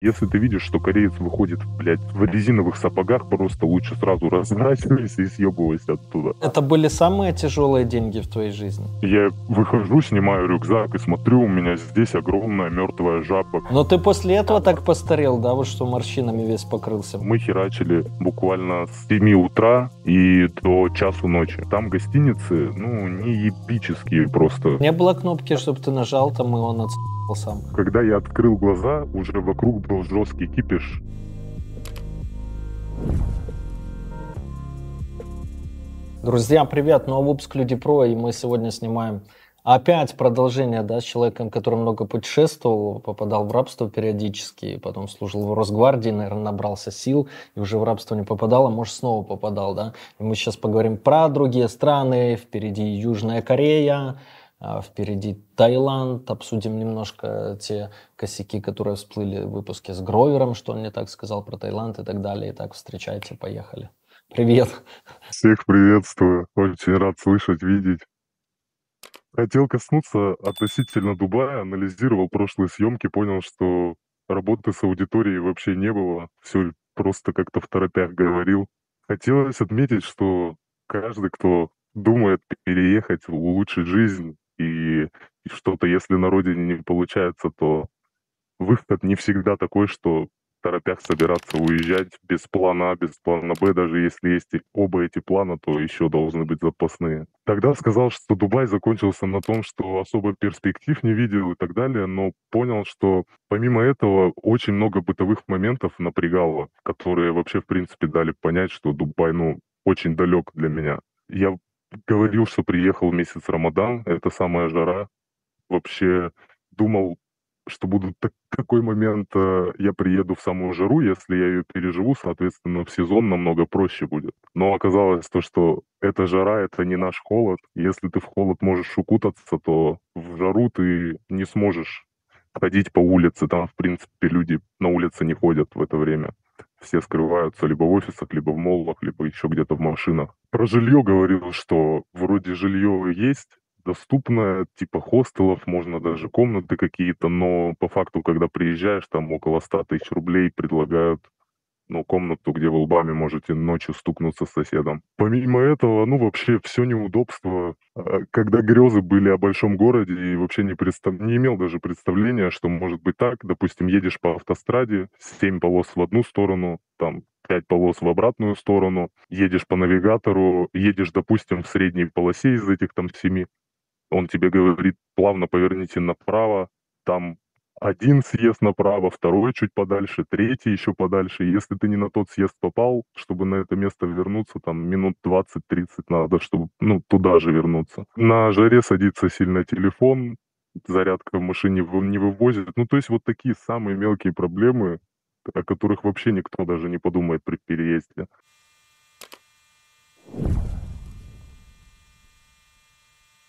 Если ты видишь, что кореец выходит, блядь, в резиновых сапогах, просто лучше сразу разворачивайся и съебывайся оттуда. Это были самые тяжелые деньги в твоей жизни? Я выхожу, снимаю рюкзак и смотрю, у меня здесь огромная мертвая жаба. Но ты после этого так постарел, да, вот что морщинами весь покрылся? Мы херачили буквально с 7 утра и до часу ночи. Там гостиницы, ну, не эпические просто. Не было кнопки, чтобы ты нажал там, и он отс*** сам. Когда я открыл глаза, уже вокруг был жесткий кипиш. Друзья, привет! Новый выпуск Люди Про, и мы сегодня снимаем опять продолжение, да, с человеком, который много путешествовал, попадал в рабство периодически, потом служил в Росгвардии, наверное, набрался сил и уже в рабство не попадал, а может снова попадал, да. И мы сейчас поговорим про другие страны, впереди Южная Корея, а, впереди Таиланд, обсудим немножко те косяки, которые всплыли в выпуске с Гровером, что он не так сказал про Таиланд и так далее. Итак, встречайте, поехали. Привет. Всех приветствую. Очень рад слышать, видеть. Хотел коснуться относительно Дубая, анализировал прошлые съемки, понял, что работы с аудиторией вообще не было. Все просто как-то в торопях говорил. Хотелось отметить, что каждый, кто думает переехать, улучшить жизнь, и что-то, если на родине не получается, то выход не всегда такой, что торопях собираться уезжать без плана А, без плана Б, даже если есть оба эти плана, то еще должны быть запасные. Тогда сказал, что Дубай закончился на том, что особо перспектив не видел и так далее, но понял, что помимо этого очень много бытовых моментов напрягало, которые вообще, в принципе, дали понять, что Дубай, ну, очень далек для меня. Я говорил, что приехал месяц Рамадан, это самая жара. Вообще думал, что будет так, такой момент, э, я приеду в самую жару, если я ее переживу, соответственно, в сезон намного проще будет. Но оказалось то, что эта жара, это не наш холод. Если ты в холод можешь укутаться, то в жару ты не сможешь ходить по улице. Там, в принципе, люди на улице не ходят в это время все скрываются либо в офисах, либо в моллах, либо еще где-то в машинах. Про жилье говорил, что вроде жилье есть, доступное, типа хостелов, можно даже комнаты какие-то, но по факту, когда приезжаешь, там около 100 тысяч рублей предлагают ну, комнату, где вы лбами можете ночью стукнуться с соседом. Помимо этого, ну, вообще все неудобство. А, когда грезы были о большом городе и вообще не, представ... не имел даже представления, что может быть так. Допустим, едешь по автостраде, 7 полос в одну сторону, там 5 полос в обратную сторону, едешь по навигатору, едешь, допустим, в средней полосе из этих там 7, он тебе говорит, плавно поверните направо, там один съезд направо, второй чуть подальше, третий еще подальше. если ты не на тот съезд попал, чтобы на это место вернуться, там минут 20-30 надо, чтобы ну, туда же вернуться. На жаре садится сильно телефон, зарядка в машине не вывозит. Ну, то есть вот такие самые мелкие проблемы, о которых вообще никто даже не подумает при переезде.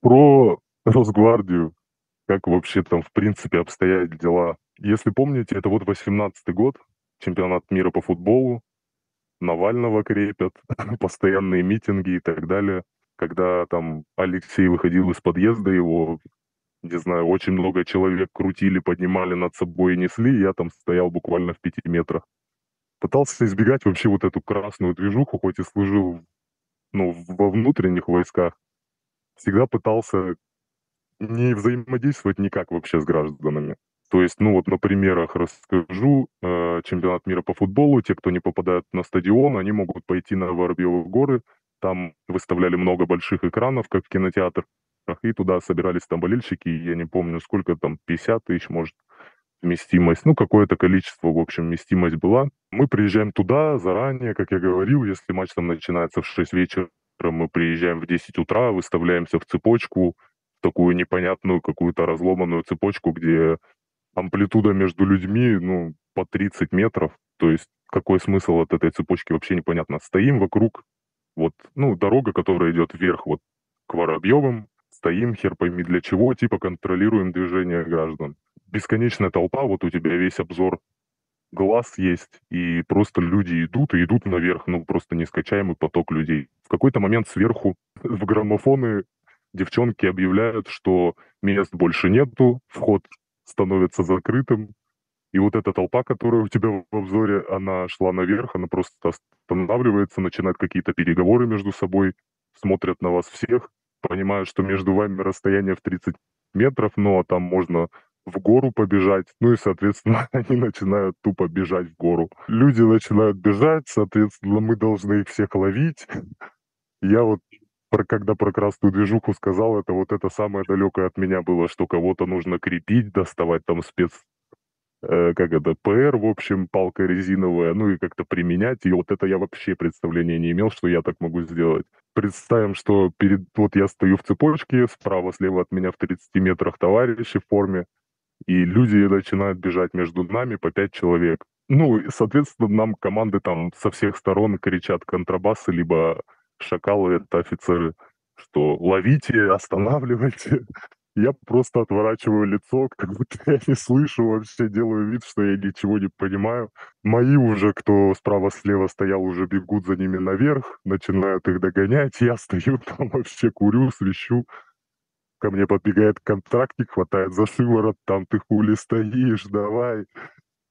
Про Росгвардию, как вообще там в принципе обстоят дела. Если помните, это вот 18-й год, чемпионат мира по футболу, Навального крепят, постоянные митинги и так далее. Когда там Алексей выходил из подъезда, его, не знаю, очень много человек крутили, поднимали над собой и несли, я там стоял буквально в пяти метрах. Пытался избегать вообще вот эту красную движуху, хоть и служил ну, во внутренних войсках, всегда пытался не взаимодействовать никак вообще с гражданами. То есть, ну вот на примерах расскажу. Э, чемпионат мира по футболу, те, кто не попадают на стадион, они могут пойти на Воробьевы горы. Там выставляли много больших экранов, как в кинотеатрах, и туда собирались там болельщики, я не помню, сколько там, 50 тысяч, может, вместимость, ну, какое-то количество, в общем, вместимость была. Мы приезжаем туда заранее, как я говорил, если матч там начинается в 6 вечера, мы приезжаем в 10 утра, выставляемся в цепочку, такую непонятную какую-то разломанную цепочку, где амплитуда между людьми, ну, по 30 метров. То есть какой смысл от этой цепочки вообще непонятно. Стоим вокруг, вот, ну, дорога, которая идет вверх вот к Воробьевым, стоим, хер пойми для чего, типа контролируем движение граждан. Бесконечная толпа, вот у тебя весь обзор глаз есть, и просто люди идут и идут наверх, ну, просто нескачаемый поток людей. В какой-то момент сверху в граммофоны девчонки объявляют, что мест больше нету, вход становится закрытым, и вот эта толпа, которая у тебя в обзоре, она шла наверх, она просто останавливается, начинает какие-то переговоры между собой, смотрят на вас всех, понимают, что между вами расстояние в 30 метров, но там можно в гору побежать, ну и, соответственно, они начинают тупо бежать в гору. Люди начинают бежать, соответственно, мы должны их всех ловить. Я вот про, когда про красную движуху сказал, это вот это самое далекое от меня было, что кого-то нужно крепить, доставать там спец, э, как это, ПР, в общем, палка резиновая, ну и как-то применять. И вот это я вообще представления не имел, что я так могу сделать. Представим, что перед, вот я стою в цепочке, справа-слева от меня в 30 метрах товарищи в форме, и люди начинают бежать между нами по пять человек. Ну, и, соответственно, нам команды там со всех сторон кричат контрабасы, либо шакалы — это офицеры, что ловите, останавливайте. Я просто отворачиваю лицо, как будто я не слышу вообще, делаю вид, что я ничего не понимаю. Мои уже, кто справа-слева стоял, уже бегут за ними наверх, начинают их догонять. Я стою там вообще, курю, свищу. Ко мне подбегает контрактник, хватает за шиворот, там ты хули стоишь, давай.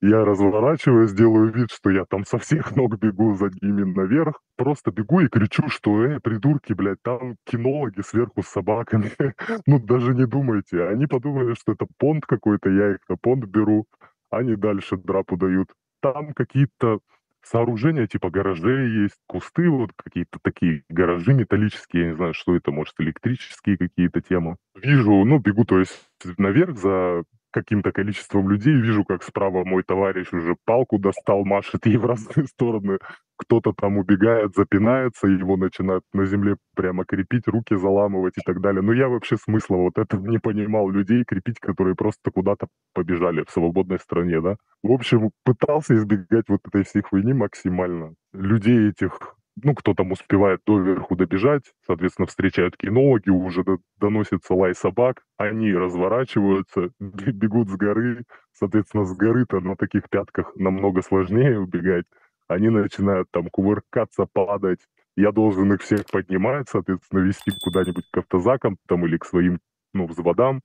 Я разворачиваюсь, делаю вид, что я там со всех ног бегу за ними наверх. Просто бегу и кричу, что, эй, придурки, блядь, там кинологи сверху с собаками. ну, даже не думайте. Они подумали, что это понт какой-то, я их на понт беру. Они дальше драпу дают. Там какие-то сооружения типа гаражей есть, кусты вот какие-то такие, гаражи металлические, я не знаю, что это, может, электрические какие-то темы. Вижу, ну, бегу, то есть наверх за каким-то количеством людей, вижу, как справа мой товарищ уже палку достал, машет ей в разные стороны. Кто-то там убегает, запинается, его начинают на земле прямо крепить, руки заламывать и так далее. Но я вообще смысла вот этого не понимал. Людей крепить, которые просто куда-то побежали в свободной стране, да. В общем, пытался избегать вот этой всей хуйни максимально. Людей этих ну, кто там успевает доверху добежать, соответственно, встречают кинологи, уже доносится лай собак, они разворачиваются, бегут с горы, соответственно, с горы-то на таких пятках намного сложнее убегать, они начинают там кувыркаться, падать, я должен их всех поднимать, соответственно, вести куда-нибудь к автозакам там или к своим, ну, взводам,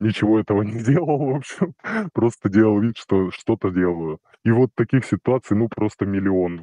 ничего этого не делал, в общем, просто делал вид, что что-то делаю. И вот таких ситуаций, ну, просто миллион.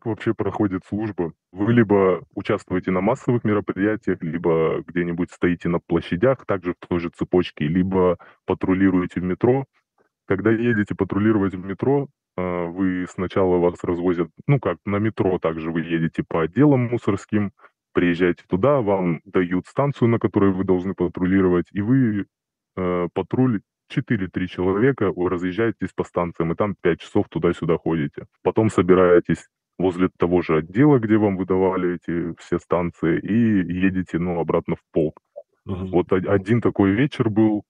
Как вообще проходит служба? Вы либо участвуете на массовых мероприятиях, либо где-нибудь стоите на площадях, также в той же цепочке, либо патрулируете в метро. Когда едете патрулировать в метро, а, вы сначала вас развозят, ну как, на метро также вы едете по отделам мусорским, приезжаете туда, вам дают станцию, на которой вы должны патрулировать, и вы э, патруль 4-3 человека, вы разъезжаетесь по станциям, и там 5 часов туда-сюда ходите. Потом собираетесь возле того же отдела, где вам выдавали эти все станции, и едете, ну, обратно в полк. Угу. Вот один такой вечер был,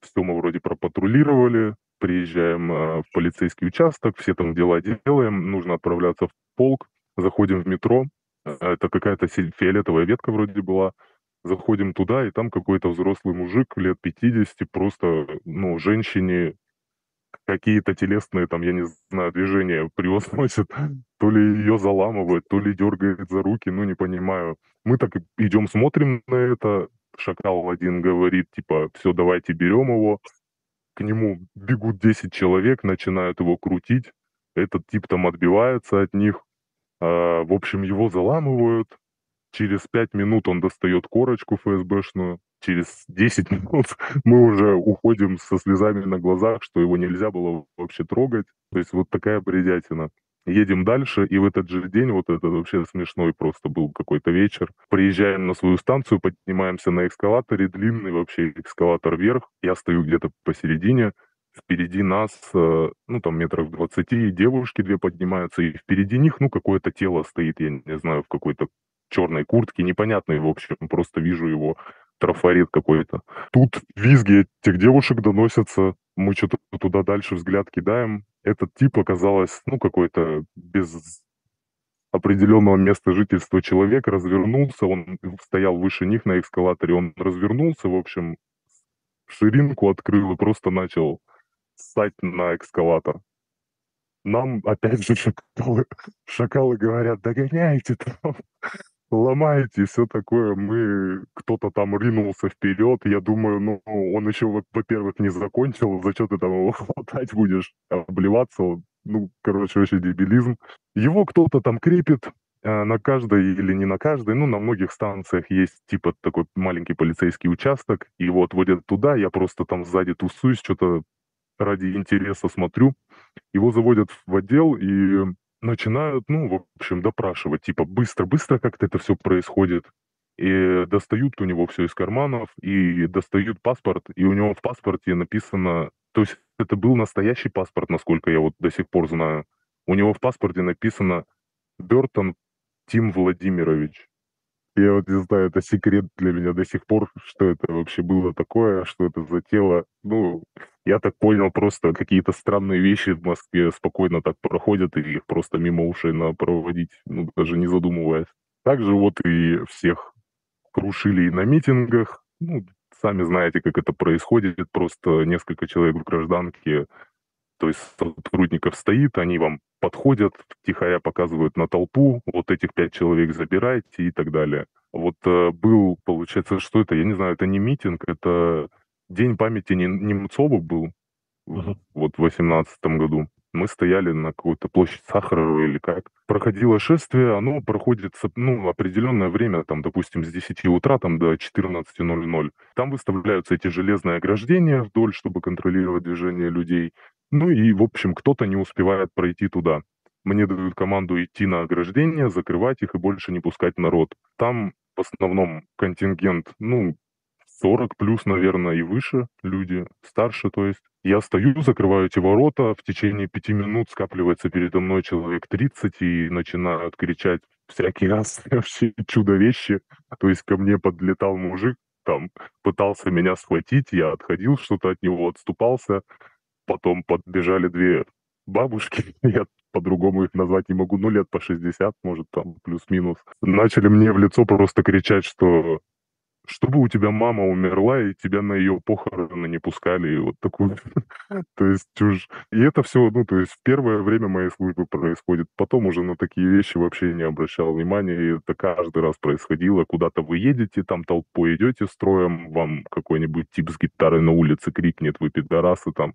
все мы вроде пропатрулировали, приезжаем э, в полицейский участок, все там дела делаем, нужно отправляться в полк, заходим в метро, э, это какая-то фиолетовая ветка вроде была, заходим туда, и там какой-то взрослый мужик лет 50 просто, ну, женщине какие-то телесные, там, я не знаю, движения превозносит, то ли ее заламывает, то ли дергает за руки, ну, не понимаю. Мы так идем, смотрим на это, шакал один говорит, типа, все, давайте берем его, к нему бегут 10 человек, начинают его крутить, этот тип там отбивается от них, а, в общем, его заламывают, через 5 минут он достает корочку ФСБшную, через 10 минут мы уже уходим со слезами на глазах, что его нельзя было вообще трогать. То есть вот такая бредятина. Едем дальше, и в этот же день, вот это вообще смешной просто был какой-то вечер, приезжаем на свою станцию, поднимаемся на эскалаторе, длинный вообще эскалатор вверх, я стою где-то посередине, впереди нас, э, ну, там метров 20, девушки две поднимаются, и впереди них, ну, какое-то тело стоит, я не знаю, в какой-то черной куртке, непонятной, в общем, просто вижу его трафарет какой-то. Тут визги этих девушек доносятся, мы что-то туда дальше взгляд кидаем. Этот тип оказалось, ну, какой-то без определенного места жительства человек развернулся, он стоял выше них на эскалаторе, он развернулся, в общем, ширинку открыл и просто начал ссать на эскалатор. Нам, опять же, шакалы, шакалы говорят, догоняйте там, ломаете все такое. Мы, кто-то там ринулся вперед. Я думаю, ну, он еще, во-первых, не закончил. За что ты там его хватать будешь? Обливаться? Ну, короче, вообще дебилизм. Его кто-то там крепит, э, на каждой или не на каждой, ну, на многих станциях есть типа такой маленький полицейский участок, его отводят туда, я просто там сзади тусуюсь, что-то ради интереса смотрю. Его заводят в отдел, и начинают, ну, в общем, допрашивать, типа, быстро-быстро как-то это все происходит. И достают у него все из карманов, и достают паспорт, и у него в паспорте написано, то есть это был настоящий паспорт, насколько я вот до сих пор знаю. У него в паспорте написано Бертон Тим Владимирович. Я вот не знаю, это секрет для меня до сих пор, что это вообще было такое, что это за тело. Ну, Я так понял, просто какие-то странные вещи в Москве спокойно так проходят, и их просто мимо ушей надо проводить, ну, даже не задумываясь. Также вот и всех крушили и на митингах. Ну, сами знаете, как это происходит. Просто несколько человек в гражданке, то есть сотрудников стоит, они вам подходят, тихоря показывают на толпу, вот этих пять человек забирайте и так далее. Вот э, был, получается, что это, я не знаю, это не митинг, это День памяти Немцова был uh-huh. вот в восемнадцатом году. Мы стояли на какой-то площадь Сахарова или как. Проходило шествие, оно проходит ну, определенное время, там, допустим, с 10 утра там, до 14.00. Там выставляются эти железные ограждения вдоль, чтобы контролировать движение людей. Ну и, в общем, кто-то не успевает пройти туда. Мне дают команду идти на ограждение, закрывать их и больше не пускать народ. Там в основном контингент, ну, 40 плюс, наверное, и выше люди, старше, то есть. Я стою, закрываю эти ворота, в течение пяти минут скапливается передо мной человек 30 и начинают кричать всякие раз вообще чудо-вещи. То есть ко мне подлетал мужик, там, пытался меня схватить, я отходил, что-то от него отступался. Потом подбежали две бабушки, я по-другому их назвать не могу, ну, лет по 60, может, там, плюс-минус. Начали мне в лицо просто кричать, что чтобы у тебя мама умерла, и тебя на ее похороны не пускали, и вот такую, то есть чушь. И это все, ну, то есть в первое время моей службы происходит, потом уже на такие вещи вообще не обращал внимания, и это каждый раз происходило, куда-то вы едете, там толпой идете строем, вам какой-нибудь тип с гитарой на улице крикнет, вы пидорасы там,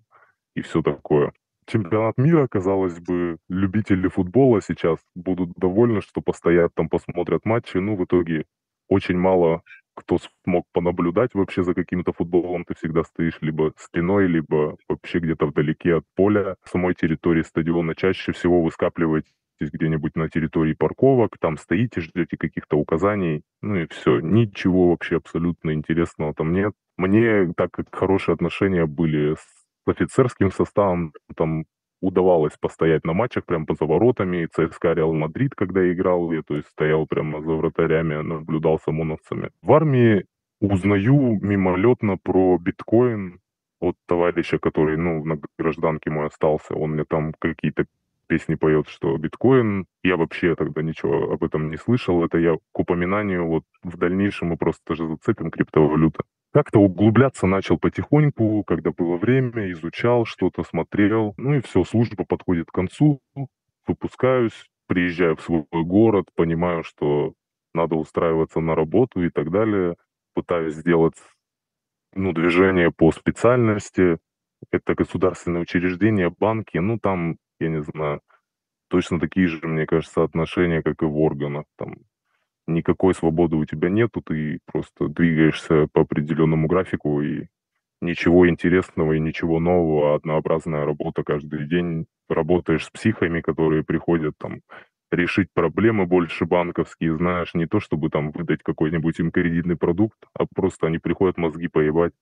и все такое. Чемпионат мира, казалось бы, любители футбола сейчас будут довольны, что постоят там, посмотрят матчи, ну, в итоге очень мало кто смог понаблюдать вообще за каким-то футболом, ты всегда стоишь либо спиной, либо вообще где-то вдалеке от поля самой территории стадиона. Чаще всего вы скапливаетесь где-нибудь на территории парковок, там стоите, ждете каких-то указаний, ну и все. Ничего вообще абсолютно интересного там нет. Мне, так как хорошие отношения были с офицерским составом, там удавалось постоять на матчах прямо за воротами. И ЦСКА Реал Мадрид, когда играл, я то есть стоял прямо за вратарями, наблюдал с ОМОНовцами. В армии узнаю мимолетно про биткоин от товарища, который, ну, на гражданке мой остался. Он мне там какие-то песни поет, что биткоин. Я вообще тогда ничего об этом не слышал. Это я к упоминанию вот в дальнейшем мы просто тоже зацепим криптовалюта. Как-то углубляться начал потихоньку, когда было время, изучал что-то, смотрел. Ну и все, служба подходит к концу, выпускаюсь, приезжаю в свой город, понимаю, что надо устраиваться на работу и так далее. Пытаюсь сделать ну, движение по специальности. Это государственные учреждения, банки. Ну, там, я не знаю, точно такие же, мне кажется, отношения, как и в органах. Там никакой свободы у тебя нету, ты просто двигаешься по определенному графику, и ничего интересного и ничего нового, однообразная работа каждый день. Работаешь с психами, которые приходят там решить проблемы больше банковские, знаешь, не то чтобы там выдать какой-нибудь им кредитный продукт, а просто они приходят мозги поебать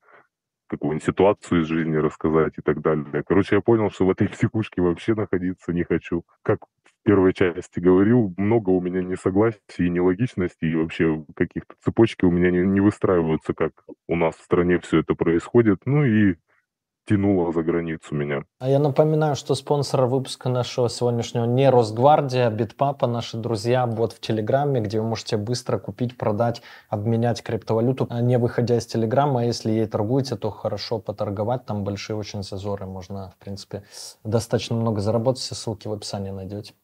какую-нибудь ситуацию из жизни рассказать и так далее. Короче, я понял, что в этой психушке вообще находиться не хочу. Как первой части говорил, много у меня несогласий и нелогичностей, и вообще каких-то цепочки у меня не, не выстраиваются, как у нас в стране все это происходит. Ну и тянуло за границу меня. А я напоминаю, что спонсор выпуска нашего сегодняшнего не Росгвардия, а Битпапа, наши друзья, бот в Телеграме, где вы можете быстро купить, продать, обменять криптовалюту, а не выходя из Телеграма. А если ей торгуете, то хорошо поторговать, там большие очень зазоры, можно, в принципе, достаточно много заработать, все ссылки в описании найдете.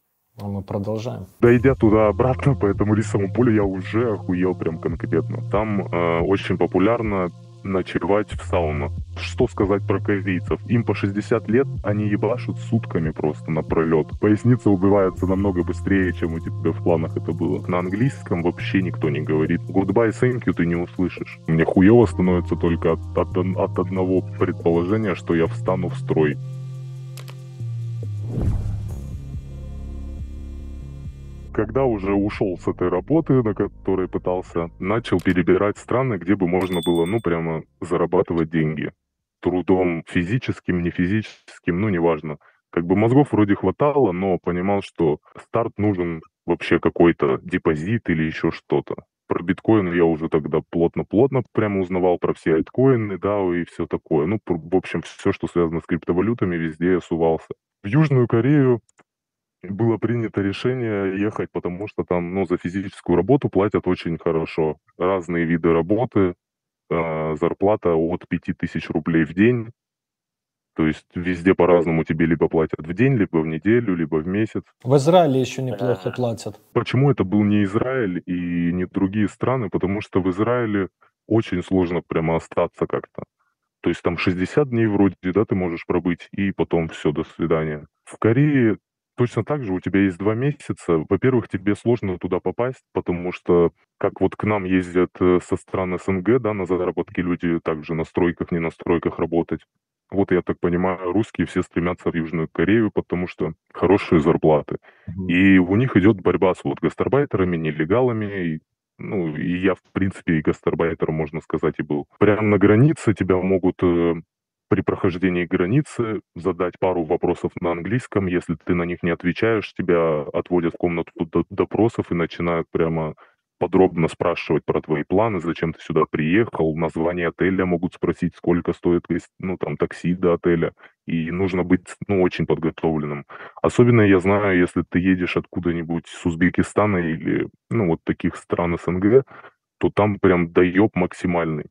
А мы продолжаем. Дойдя туда-обратно по этому рисовому полю, я уже охуел прям конкретно. Там э, очень популярно ночевать в сауну. Что сказать про корейцев? Им по 60 лет, они ебашут сутками просто на пролет. Поясница убивается намного быстрее, чем у тебя в планах это было. На английском вообще никто не говорит. Goodbye, thank you ты не услышишь. Мне хуево становится только от, от, от одного предположения, что я встану в строй. Когда уже ушел с этой работы, на которой пытался, начал перебирать страны, где бы можно было, ну, прямо зарабатывать деньги. Трудом физическим, не физическим, ну, неважно. Как бы мозгов вроде хватало, но понимал, что старт нужен вообще какой-то депозит или еще что-то. про биткоин я уже тогда плотно-плотно прямо узнавал про все альткоины, да, и все такое. Ну, в общем, все, что связано с криптовалютами, везде я сувался. В Южную Корею было принято решение ехать, потому что там, ну, за физическую работу платят очень хорошо. Разные виды работы, э, зарплата от 5000 рублей в день. То есть везде по-разному тебе либо платят в день, либо в неделю, либо в месяц. В Израиле еще неплохо платят. Почему это был не Израиль и не другие страны? Потому что в Израиле очень сложно прямо остаться как-то. То есть там 60 дней вроде, да, ты можешь пробыть, и потом все, до свидания. В Корее точно так же у тебя есть два месяца. Во-первых, тебе сложно туда попасть, потому что как вот к нам ездят э, со стран СНГ, да, на заработки люди также на стройках, не на стройках работать. Вот я так понимаю, русские все стремятся в Южную Корею, потому что хорошие зарплаты. Mm-hmm. И у них идет борьба с вот гастарбайтерами, нелегалами. И, ну, и я, в принципе, и гастарбайтером, можно сказать, и был. Прямо на границе тебя могут э, при прохождении границы задать пару вопросов на английском. Если ты на них не отвечаешь, тебя отводят в комнату допросов и начинают прямо подробно спрашивать про твои планы, зачем ты сюда приехал, название отеля могут спросить, сколько стоит, ну, там, такси до отеля, и нужно быть, ну, очень подготовленным. Особенно я знаю, если ты едешь откуда-нибудь с Узбекистана или, ну, вот таких стран СНГ, то там прям доеб максимальный,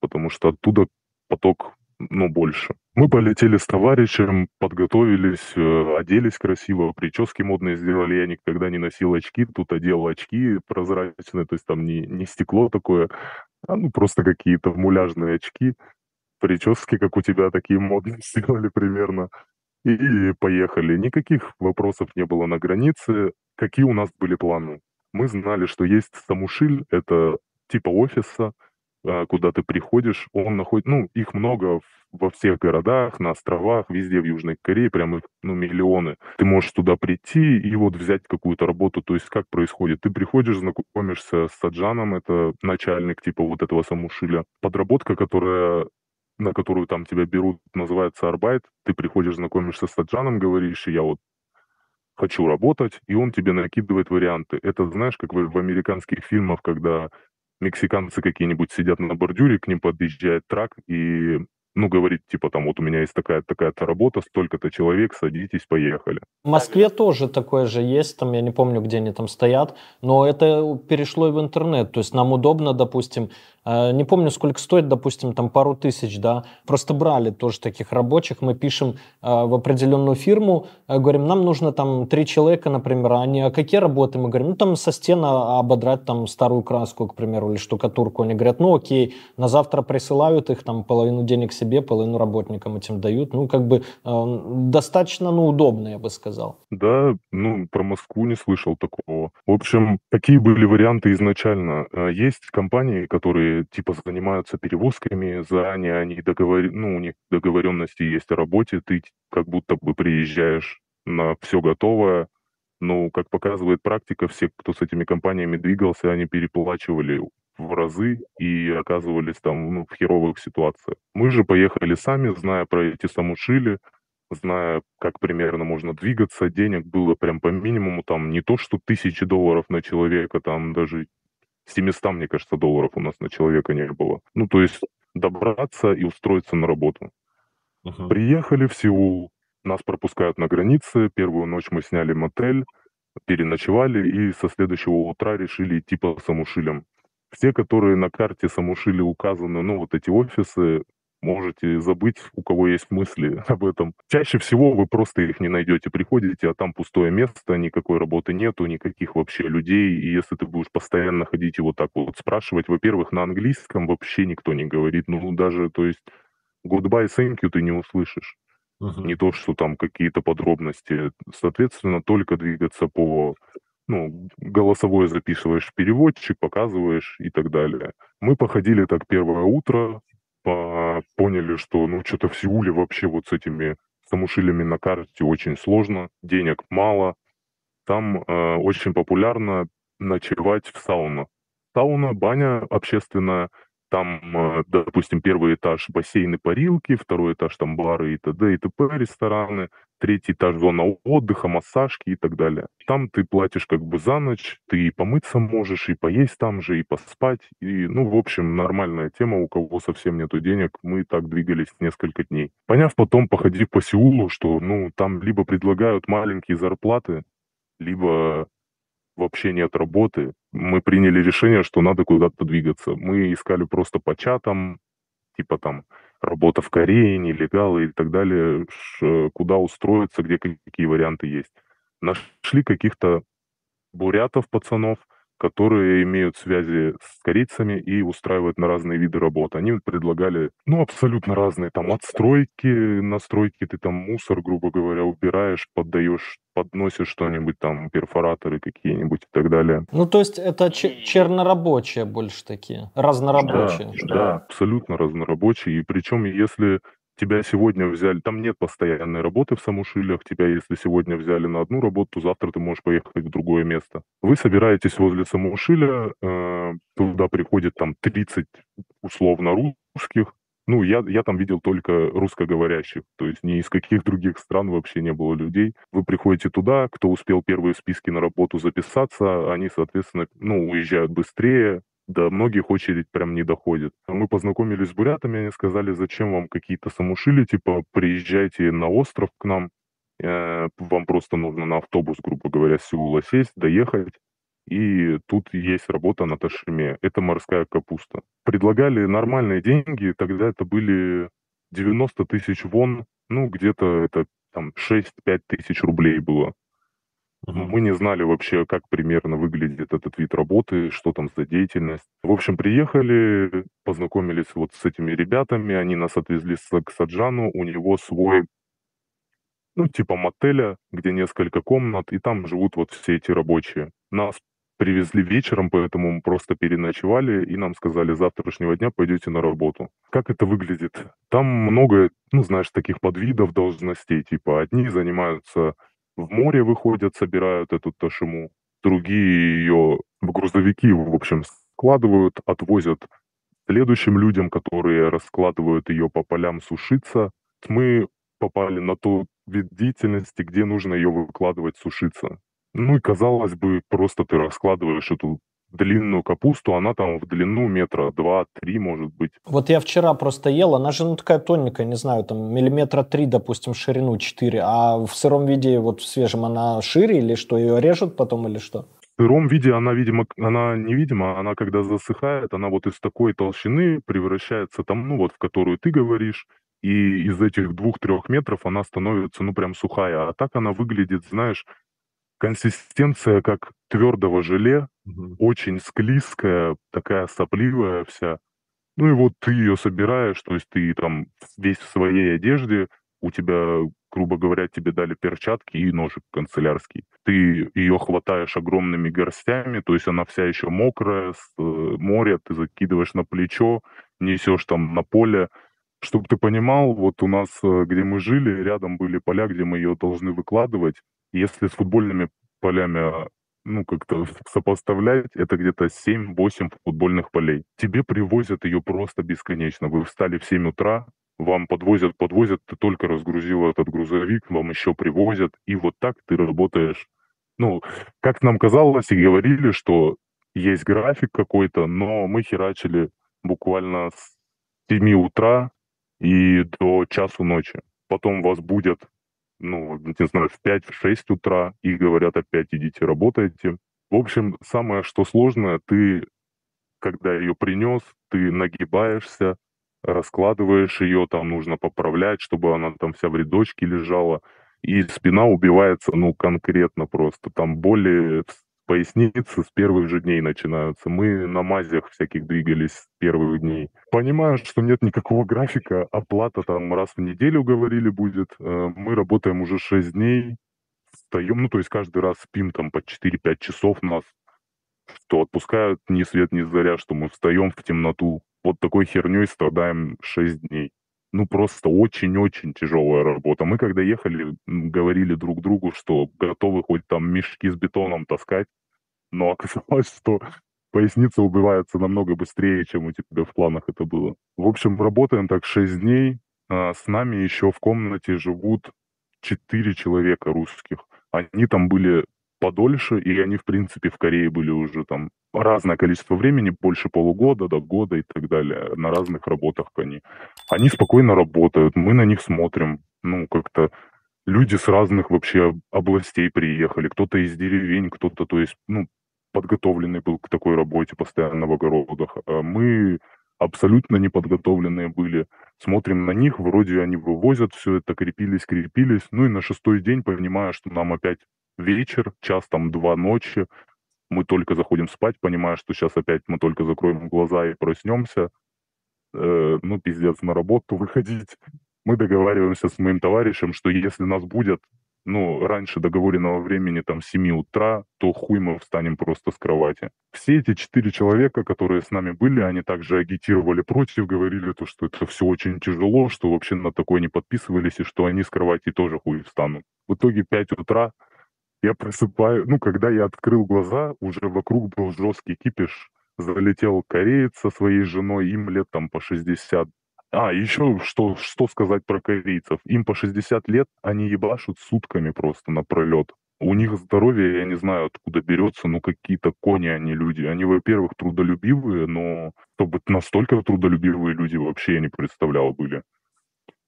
потому что оттуда поток но больше. Мы полетели с товарищем, подготовились, э, оделись красиво, прически модные сделали. Я никогда не носил очки, тут одел очки прозрачные, то есть там не, не стекло такое, а ну просто какие-то муляжные очки. Прически, как у тебя, такие модные сделали примерно. И поехали. Никаких вопросов не было на границе. Какие у нас были планы? Мы знали, что есть Самушиль, это типа офиса, куда ты приходишь, он находит, ну, их много во всех городах, на островах, везде в Южной Корее, прям их, ну, миллионы. Ты можешь туда прийти и вот взять какую-то работу. То есть как происходит? Ты приходишь, знакомишься с Саджаном, это начальник типа вот этого самушиля. Подработка, которая на которую там тебя берут, называется арбайт. Ты приходишь, знакомишься с Саджаном, говоришь, я вот хочу работать, и он тебе накидывает варианты. Это знаешь, как в, в американских фильмах, когда мексиканцы какие-нибудь сидят на бордюре, к ним подъезжает трак и ну, говорит, типа, там, вот у меня есть такая-то такая работа, столько-то человек, садитесь, поехали. В Москве тоже такое же есть, там, я не помню, где они там стоят, но это перешло и в интернет, то есть нам удобно, допустим, не помню, сколько стоит, допустим, там пару тысяч, да, просто брали тоже таких рабочих, мы пишем э, в определенную фирму, э, говорим, нам нужно там три человека, например, а они, а какие работы? Мы говорим, ну, там со стены ободрать там старую краску, к примеру, или штукатурку. Они говорят, ну, окей, на завтра присылают их, там, половину денег себе, половину работникам этим дают. Ну, как бы достаточно, ну, удобно, я бы сказал. Да, ну, про Москву не слышал такого. В общем, какие были варианты изначально? Есть компании, которые, типа, занимаются перевозками, заранее они договор... ну, у них договоренности есть о работе, ты как будто бы приезжаешь на все готовое, ну, как показывает практика, все, кто с этими компаниями двигался, они переплачивали в разы и оказывались там ну, в херовых ситуациях. Мы же поехали сами, зная про эти самушили, зная, как примерно можно двигаться, денег было прям по минимуму, там не то, что тысячи долларов на человека, там даже 700, мне кажется, долларов у нас на человека не было. Ну, то есть добраться и устроиться на работу. Uh-huh. Приехали в Сеул, нас пропускают на границе, первую ночь мы сняли мотель, переночевали и со следующего утра решили идти по самушилям. Все, которые на карте Самушили указаны, ну, вот эти офисы, можете забыть, у кого есть мысли об этом. Чаще всего вы просто их не найдете. Приходите, а там пустое место, никакой работы нету, никаких вообще людей. И если ты будешь постоянно ходить и вот так вот спрашивать, во-первых, на английском вообще никто не говорит. Ну, даже, то есть, goodbye, thank you ты не услышишь. Uh-huh. Не то, что там какие-то подробности. Соответственно, только двигаться по ну, голосовое записываешь переводчик, показываешь и так далее. Мы походили так первое утро, по, поняли, что ну что-то в Сеуле вообще вот с этими самушилями на карте очень сложно, денег мало. Там э, очень популярно ночевать в сауну. Сауна, баня общественная, там, э, допустим, первый этаж бассейны, парилки, второй этаж там бары и т.д. и т.п. рестораны, третий этаж зона отдыха, массажки и так далее. Там ты платишь как бы за ночь, ты и помыться можешь, и поесть там же, и поспать. И, ну, в общем, нормальная тема, у кого совсем нету денег, мы так двигались несколько дней. Поняв потом, походив по Сеулу, что, ну, там либо предлагают маленькие зарплаты, либо вообще нет работы, мы приняли решение, что надо куда-то двигаться. Мы искали просто по чатам, типа там работа в Корее, нелегалы и так далее, куда устроиться, где какие варианты есть. Нашли каких-то бурятов, пацанов, которые имеют связи с корейцами и устраивают на разные виды работ. Они предлагали, ну, абсолютно разные, там, отстройки, настройки, ты там мусор, грубо говоря, убираешь, поддаешь, подносишь что-нибудь там, перфораторы какие-нибудь и так далее. Ну, то есть это чернорабочие больше такие, разнорабочие. Да, да, абсолютно разнорабочие. И причем, если тебя сегодня взяли, там нет постоянной работы в Самушилях, тебя если сегодня взяли на одну работу, завтра ты можешь поехать в другое место. Вы собираетесь возле Самушиля, э, туда приходит там 30 условно русских, ну, я, я там видел только русскоговорящих, то есть ни из каких других стран вообще не было людей. Вы приходите туда, кто успел первые списки на работу записаться, они, соответственно, ну, уезжают быстрее, до многих очередь прям не доходит. Мы познакомились с бурятами, они сказали, зачем вам какие-то самушили, типа, приезжайте на остров к нам, э, вам просто нужно на автобус, грубо говоря, с Сеула сесть, доехать, и тут есть работа на Ташиме. Это морская капуста. Предлагали нормальные деньги, тогда это были 90 тысяч вон, ну, где-то это там 6-5 тысяч рублей было. Мы не знали вообще, как примерно выглядит этот вид работы, что там за деятельность. В общем, приехали, познакомились вот с этими ребятами, они нас отвезли к Саджану, у него свой, ну, типа мотеля, где несколько комнат, и там живут вот все эти рабочие. Нас привезли вечером, поэтому мы просто переночевали, и нам сказали, завтрашнего дня пойдете на работу. Как это выглядит? Там много, ну, знаешь, таких подвидов должностей, типа одни занимаются в море выходят, собирают эту ташиму, другие ее в грузовики, в общем, складывают, отвозят следующим людям, которые раскладывают ее по полям сушиться. Мы попали на тот вид деятельности, где нужно ее выкладывать сушиться. Ну и казалось бы, просто ты раскладываешь эту длинную капусту, она там в длину метра два-три, может быть. Вот я вчера просто ел, она же ну такая тоненькая, не знаю, там миллиметра три, допустим, ширину 4, а в сыром виде, вот в свежем, она шире или что, ее режут потом или что? В сыром виде она, видимо, она невидима, она когда засыхает, она вот из такой толщины превращается там, ну вот, в которую ты говоришь, и из этих двух-трех метров она становится, ну, прям сухая. А так она выглядит, знаешь, консистенция как твердого желе, угу. очень склизкая, такая сопливая вся. Ну и вот ты ее собираешь, то есть ты там весь в своей одежде, у тебя, грубо говоря, тебе дали перчатки и ножик канцелярский. Ты ее хватаешь огромными горстями, то есть она вся еще мокрая, с э, моря, ты закидываешь на плечо, несешь там на поле. Чтобы ты понимал, вот у нас, э, где мы жили, рядом были поля, где мы ее должны выкладывать. Если с футбольными полями а, ну, как-то сопоставлять, это где-то 7-8 футбольных полей. Тебе привозят ее просто бесконечно. Вы встали в 7 утра, вам подвозят, подвозят, ты только разгрузил этот грузовик, вам еще привозят, и вот так ты работаешь. Ну, как нам казалось и говорили, что есть график какой-то, но мы херачили буквально с 7 утра и до часу ночи. Потом вас будет ну, не знаю, в 5-6 утра и говорят опять идите работайте. В общем, самое что сложное, ты, когда ее принес, ты нагибаешься, раскладываешь ее, там нужно поправлять, чтобы она там вся в рядочке лежала, и спина убивается, ну, конкретно просто. Там боли поясницы с первых же дней начинаются. Мы на мазях всяких двигались с первых дней. Понимаю, что нет никакого графика, оплата там раз в неделю, говорили, будет. Э, мы работаем уже 6 дней, встаем, ну, то есть каждый раз спим там по 4-5 часов нас, что отпускают ни свет, ни заря, что мы встаем в темноту. Вот такой херней страдаем 6 дней. Ну, просто очень-очень тяжелая работа. Мы, когда ехали, говорили друг другу, что готовы хоть там мешки с бетоном таскать, но оказалось, что поясница убивается намного быстрее, чем у тебя в планах это было. В общем, работаем так 6 дней. А с нами еще в комнате живут четыре человека русских. Они там были подольше, и они, в принципе, в Корее были уже там разное количество времени, больше полугода до года и так далее, на разных работах они. Они спокойно работают, мы на них смотрим, ну, как-то люди с разных вообще областей приехали, кто-то из деревень, кто-то, то есть, ну, подготовленный был к такой работе постоянно в огородах. А мы абсолютно неподготовленные были. Смотрим на них, вроде они вывозят все это, крепились, крепились. Ну и на шестой день, понимая, что нам опять вечер, час там два ночи, мы только заходим спать, понимая, что сейчас опять мы только закроем глаза и проснемся. Э, ну, пиздец, на работу выходить. Мы договариваемся с моим товарищем, что если нас будет ну, раньше договоренного времени, там, 7 утра, то хуй мы встанем просто с кровати. Все эти четыре человека, которые с нами были, они также агитировали против, говорили то, что это все очень тяжело, что вообще на такое не подписывались, и что они с кровати тоже хуй встанут. В итоге 5 утра я просыпаю, ну, когда я открыл глаза, уже вокруг был жесткий кипиш, залетел кореец со своей женой, им лет там по 60, а, еще что, что сказать про корейцев. Им по 60 лет, они ебашут сутками просто напролет. У них здоровье, я не знаю, откуда берется, но какие-то кони они люди. Они, во-первых, трудолюбивые, но чтобы настолько трудолюбивые люди вообще я не представлял были.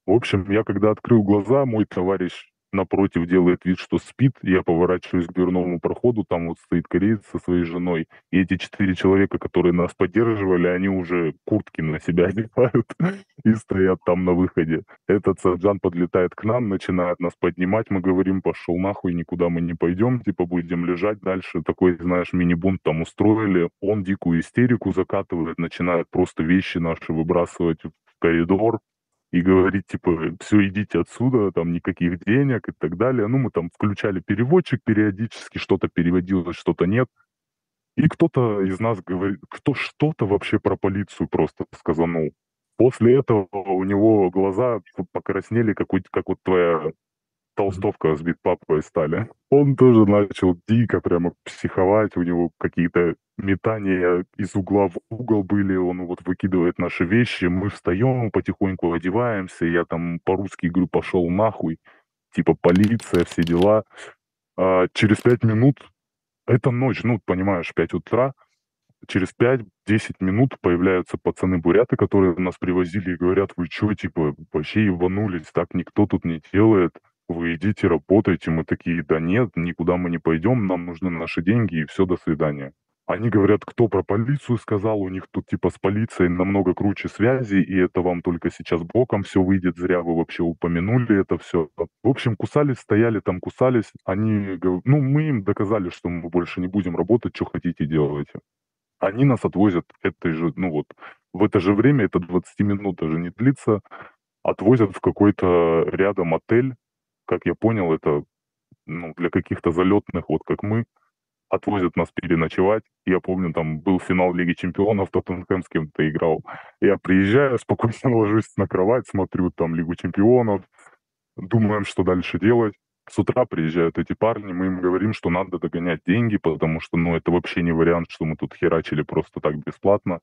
В общем, я когда открыл глаза, мой товарищ напротив делает вид, что спит. Я поворачиваюсь к дверному проходу, там вот стоит кореец со своей женой. И эти четыре человека, которые нас поддерживали, они уже куртки на себя одевают и стоят там на выходе. Этот саджан подлетает к нам, начинает нас поднимать. Мы говорим, пошел нахуй, никуда мы не пойдем, типа будем лежать дальше. Такой, знаешь, мини-бунт там устроили. Он дикую истерику закатывает, начинает просто вещи наши выбрасывать в коридор, и говорить, типа, все, идите отсюда, там никаких денег и так далее. Ну, мы там включали переводчик периодически, что-то переводилось, что-то нет. И кто-то из нас говорит, кто что-то вообще про полицию просто сказанул. После этого у него глаза покраснели, как, как вот твоя толстовка с битпапкой стали. Он тоже начал дико прямо психовать, у него какие-то метания из угла в угол были, он вот выкидывает наши вещи, мы встаем, потихоньку одеваемся, я там по-русски говорю, пошел нахуй, типа полиция, все дела. А через пять минут, это ночь, ну, понимаешь, пять утра, через 5-10 минут появляются пацаны-буряты, которые нас привозили и говорят, вы что, типа, вообще ебанулись, так никто тут не делает вы идите, работайте. Мы такие, да нет, никуда мы не пойдем, нам нужны наши деньги и все, до свидания. Они говорят, кто про полицию сказал, у них тут типа с полицией намного круче связи, и это вам только сейчас боком все выйдет, зря вы вообще упомянули это все. В общем, кусались, стояли там, кусались. Они, ну, мы им доказали, что мы больше не будем работать, что хотите делайте. Они нас отвозят этой же, ну вот, в это же время, это 20 минут даже не длится, отвозят в какой-то рядом отель, как я понял, это ну, для каких-то залетных, вот как мы, отвозят нас переночевать. Я помню, там был финал Лиги Чемпионов, Тоттенхэм с кем-то играл. Я приезжаю, спокойно ложусь на кровать, смотрю там Лигу Чемпионов, думаем, что дальше делать. С утра приезжают эти парни, мы им говорим, что надо догонять деньги, потому что, ну, это вообще не вариант, что мы тут херачили просто так бесплатно.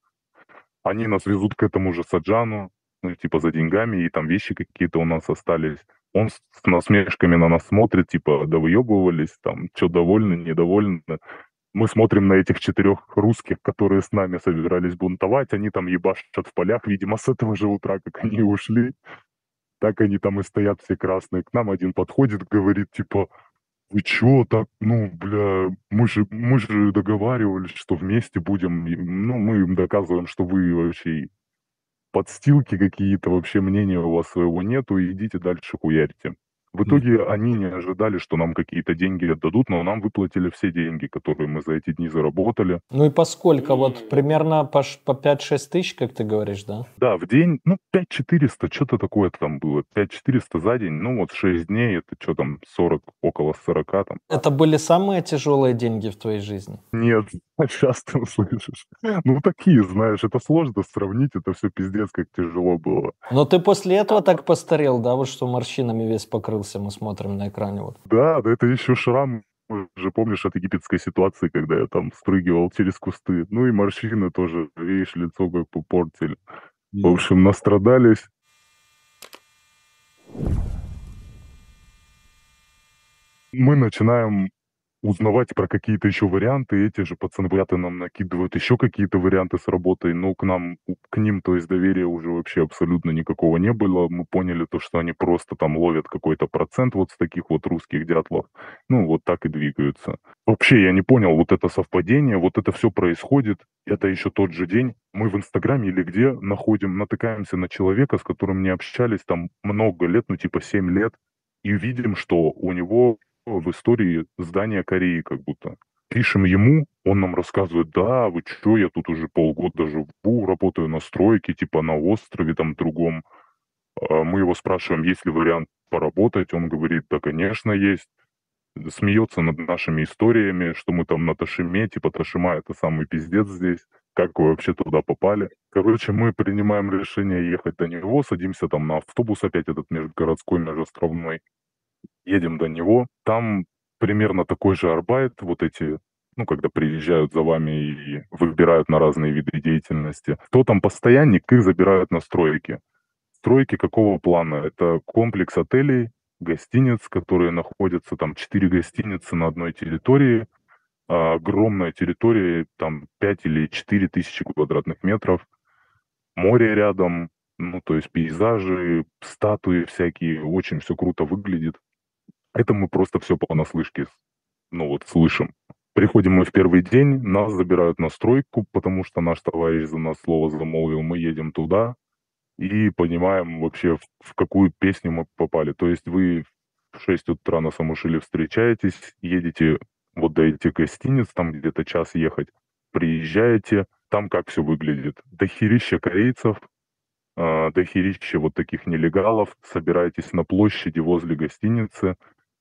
Они нас везут к этому же Саджану, ну, типа за деньгами, и там вещи какие-то у нас остались. Он с насмешками на нас смотрит, типа, да выебывались, там, что довольны, недовольны. Мы смотрим на этих четырех русских, которые с нами собирались бунтовать, они там ебашат в полях, видимо, с этого же утра, как они ушли. Так они там и стоят все красные. К нам один подходит, говорит, типа, вы чё так, ну, бля, мы же, мы же договаривались, что вместе будем, ну, мы им доказываем, что вы вообще подстилки какие-то, вообще мнения у вас своего нету, идите дальше хуярьте. В итоге они не ожидали, что нам какие-то деньги отдадут, но нам выплатили все деньги, которые мы за эти дни заработали. Ну и поскольку вот примерно по, по 5-6 тысяч, как ты говоришь, да? Да, в день, ну, 5400, что-то такое там было. 5400 за день, ну вот 6 дней, это что там, 40, около 40 там. Это были самые тяжелые деньги в твоей жизни? Нет, часто услышишь. Ну, такие, знаешь, это сложно сравнить, это все пиздец, как тяжело было. Но ты после этого так постарел, да, вот что морщинами весь покрылся? Появился, мы смотрим на экране. Вот. Да, да, это еще шрам уже помнишь от египетской ситуации, когда я там спрыгивал через кусты. Ну и морщины тоже, видишь, лицо как попортили. В общем, настрадались. Мы начинаем узнавать про какие-то еще варианты. Эти же пацаны нам накидывают еще какие-то варианты с работой, но к нам, к ним, то есть доверия уже вообще абсолютно никакого не было. Мы поняли то, что они просто там ловят какой-то процент вот с таких вот русских дятлов. Ну, вот так и двигаются. Вообще, я не понял, вот это совпадение, вот это все происходит. Это еще тот же день. Мы в Инстаграме или где находим, натыкаемся на человека, с которым не общались там много лет, ну типа 7 лет, и видим, что у него в истории здания Кореи как будто. Пишем ему, он нам рассказывает, да, вы что, я тут уже полгода живу, работаю на стройке, типа на острове там другом. А мы его спрашиваем, есть ли вариант поработать, он говорит, да, конечно, есть. Смеется над нашими историями, что мы там на Ташиме, типа Ташима это самый пиздец здесь, как вы вообще туда попали. Короче, мы принимаем решение ехать до него, садимся там на автобус опять этот межгородской, межостровной, едем до него, там примерно такой же арбайт, вот эти, ну, когда приезжают за вами и выбирают на разные виды деятельности. Кто там постоянник, их забирают на стройки. Стройки какого плана? Это комплекс отелей, гостиниц, которые находятся, там, четыре гостиницы на одной территории, а, огромная территория, там, 5 или 4 тысячи квадратных метров, море рядом, ну, то есть пейзажи, статуи всякие, очень все круто выглядит. Это мы просто все понаслышке, ну вот, слышим. Приходим мы в первый день, нас забирают на стройку, потому что наш товарищ за нас слово замолвил, мы едем туда и понимаем вообще, в, в какую песню мы попали. То есть вы в 6 утра на Самушиле встречаетесь, едете вот до этих гостиниц, там где-то час ехать, приезжаете, там как все выглядит. Дохерища корейцев, э, дохерища вот таких нелегалов, собираетесь на площади возле гостиницы,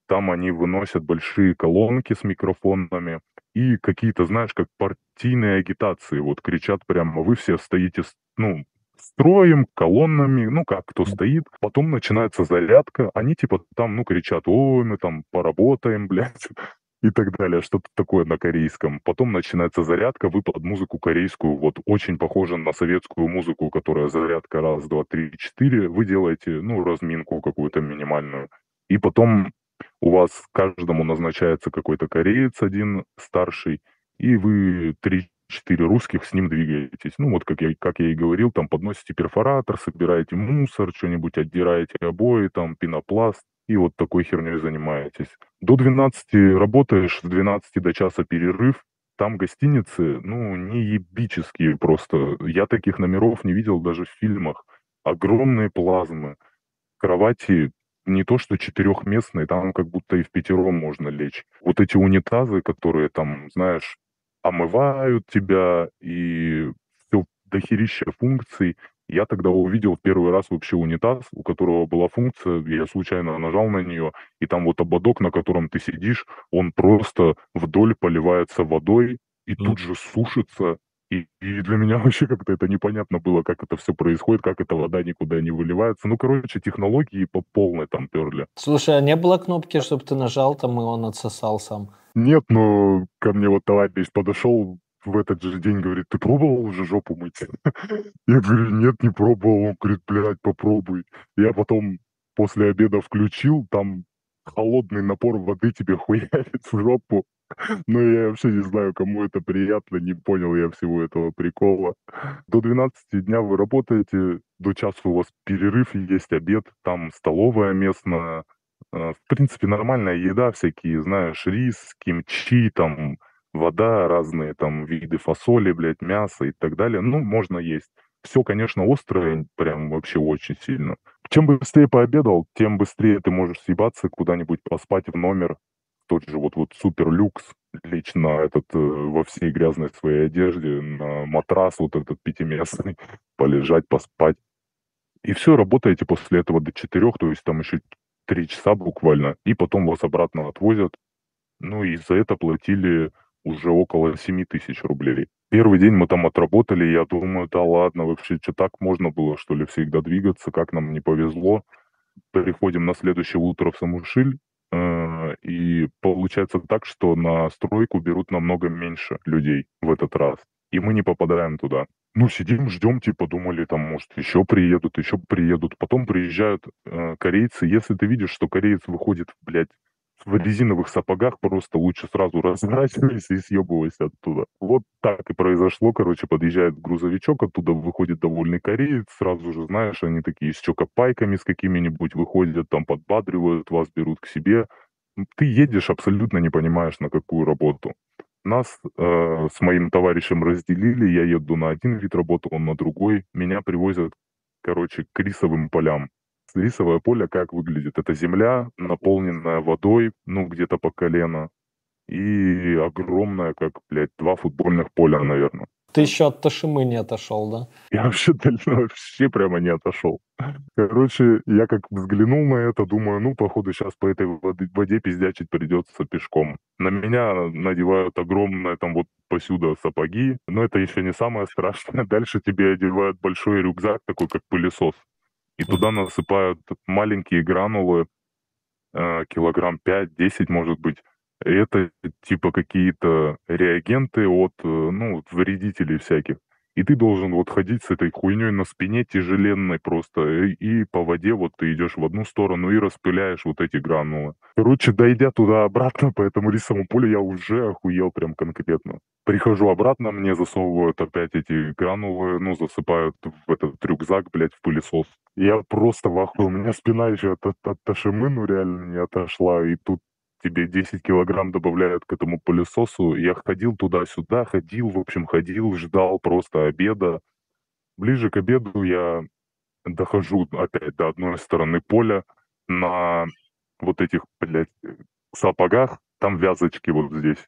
там они выносят большие колонки с микрофонами и какие-то, знаешь, как партийные агитации. Вот кричат прямо, вы все стоите, ну, строем, колоннами, ну, как кто стоит. Потом начинается зарядка. Они типа там, ну, кричат, ой, мы там поработаем, блядь и так далее, что-то такое на корейском. Потом начинается зарядка, вы под музыку корейскую, вот очень похоже на советскую музыку, которая зарядка раз, два, три, четыре. Вы делаете, ну, разминку какую-то минимальную. И потом у вас каждому назначается какой-то кореец один старший, и вы три-четыре русских с ним двигаетесь. Ну, вот как я, как я и говорил, там подносите перфоратор, собираете мусор, что-нибудь отдираете обои, там пенопласт, и вот такой херней занимаетесь. До 12 работаешь, с 12 до часа перерыв, там гостиницы, ну, не ебические просто. Я таких номеров не видел даже в фильмах. Огромные плазмы, кровати не то что четырехместные, там как будто и в пятером можно лечь. Вот эти унитазы, которые там, знаешь, омывают тебя и все дохерища функций. Я тогда увидел первый раз вообще унитаз, у которого была функция, я случайно нажал на нее, и там вот ободок, на котором ты сидишь, он просто вдоль поливается водой и тут же сушится, и, и для меня вообще как-то это непонятно было, как это все происходит, как эта вода никуда не выливается. Ну, короче, технологии по полной там перли. Слушай, а не было кнопки, чтобы ты нажал там, и он отсосал сам? Нет, но ко мне вот товарищ подошел в этот же день, говорит, ты пробовал уже жопу мыть? Я говорю, нет, не пробовал. Он говорит, блядь, попробуй. Я потом после обеда включил, там холодный напор воды тебе хуярит в жопу. Ну, я вообще не знаю, кому это приятно, не понял я всего этого прикола. До 12 дня вы работаете, до часа у вас перерыв, есть обед, там столовая местная. Э, в принципе, нормальная еда, всякие, знаешь, рис, кимчи, там, вода, разные там виды фасоли, блядь, мясо и так далее. Ну, можно есть. Все, конечно, острое, прям вообще очень сильно. Чем быстрее пообедал, тем быстрее ты можешь съебаться куда-нибудь поспать в номер, тот же вот, вот супер люкс, лечь на этот, э, во всей грязной своей одежде, на матрас вот этот пятиместный, полежать, поспать. И все, работаете после этого до четырех, то есть там еще три часа буквально, и потом вас обратно отвозят. Ну и за это платили уже около 7 тысяч рублей. Первый день мы там отработали, я думаю, да ладно, вообще, что так можно было, что ли, всегда двигаться, как нам не повезло. Переходим на следующее утро в Самушиль, Э, и получается так, что на стройку берут намного меньше людей в этот раз. И мы не попадаем туда. Ну, сидим, ждем, типа, думали, там, может, еще приедут, еще приедут. Потом приезжают э, корейцы. Если ты видишь, что кореец выходит, блядь, в резиновых сапогах просто лучше сразу разворачивайся и съебывайся оттуда. Вот так и произошло, короче, подъезжает грузовичок, оттуда выходит довольный кореец, сразу же, знаешь, они такие с чокопайками с какими-нибудь выходят, там подбадривают, вас берут к себе. Ты едешь, абсолютно не понимаешь, на какую работу. Нас э, с моим товарищем разделили, я еду на один вид работы, он на другой. Меня привозят, короче, к рисовым полям рисовое поле как выглядит? Это земля, наполненная водой, ну, где-то по колено, и огромная, как, блядь, два футбольных поля, наверное. Ты еще от Ташимы не отошел, да? Я вообще, вообще прямо не отошел. Короче, я как взглянул на это, думаю, ну, походу, сейчас по этой воде, воде пиздячить придется пешком. На меня надевают огромные там вот посюда сапоги, но это еще не самое страшное. Дальше тебе одевают большой рюкзак, такой как пылесос и туда насыпают маленькие гранулы, э, килограмм 5-10, может быть. Это типа какие-то реагенты от, э, ну, вредителей всяких. И ты должен вот ходить с этой хуйней на спине тяжеленной просто, и, и по воде вот ты идешь в одну сторону и распыляешь вот эти гранулы. Короче, дойдя туда-обратно по этому рисовому полю, я уже охуел прям конкретно. Прихожу обратно, мне засовывают опять эти гранулы, ну, засыпают в этот рюкзак, блядь, в пылесос. Я просто в ахуе. У меня спина еще от, от, от Ташимы, ну, реально не отошла. И тут тебе 10 килограмм добавляют к этому пылесосу. Я ходил туда-сюда, ходил, в общем, ходил, ждал просто обеда. Ближе к обеду я дохожу опять до одной стороны поля на вот этих, блядь, сапогах, там вязочки вот здесь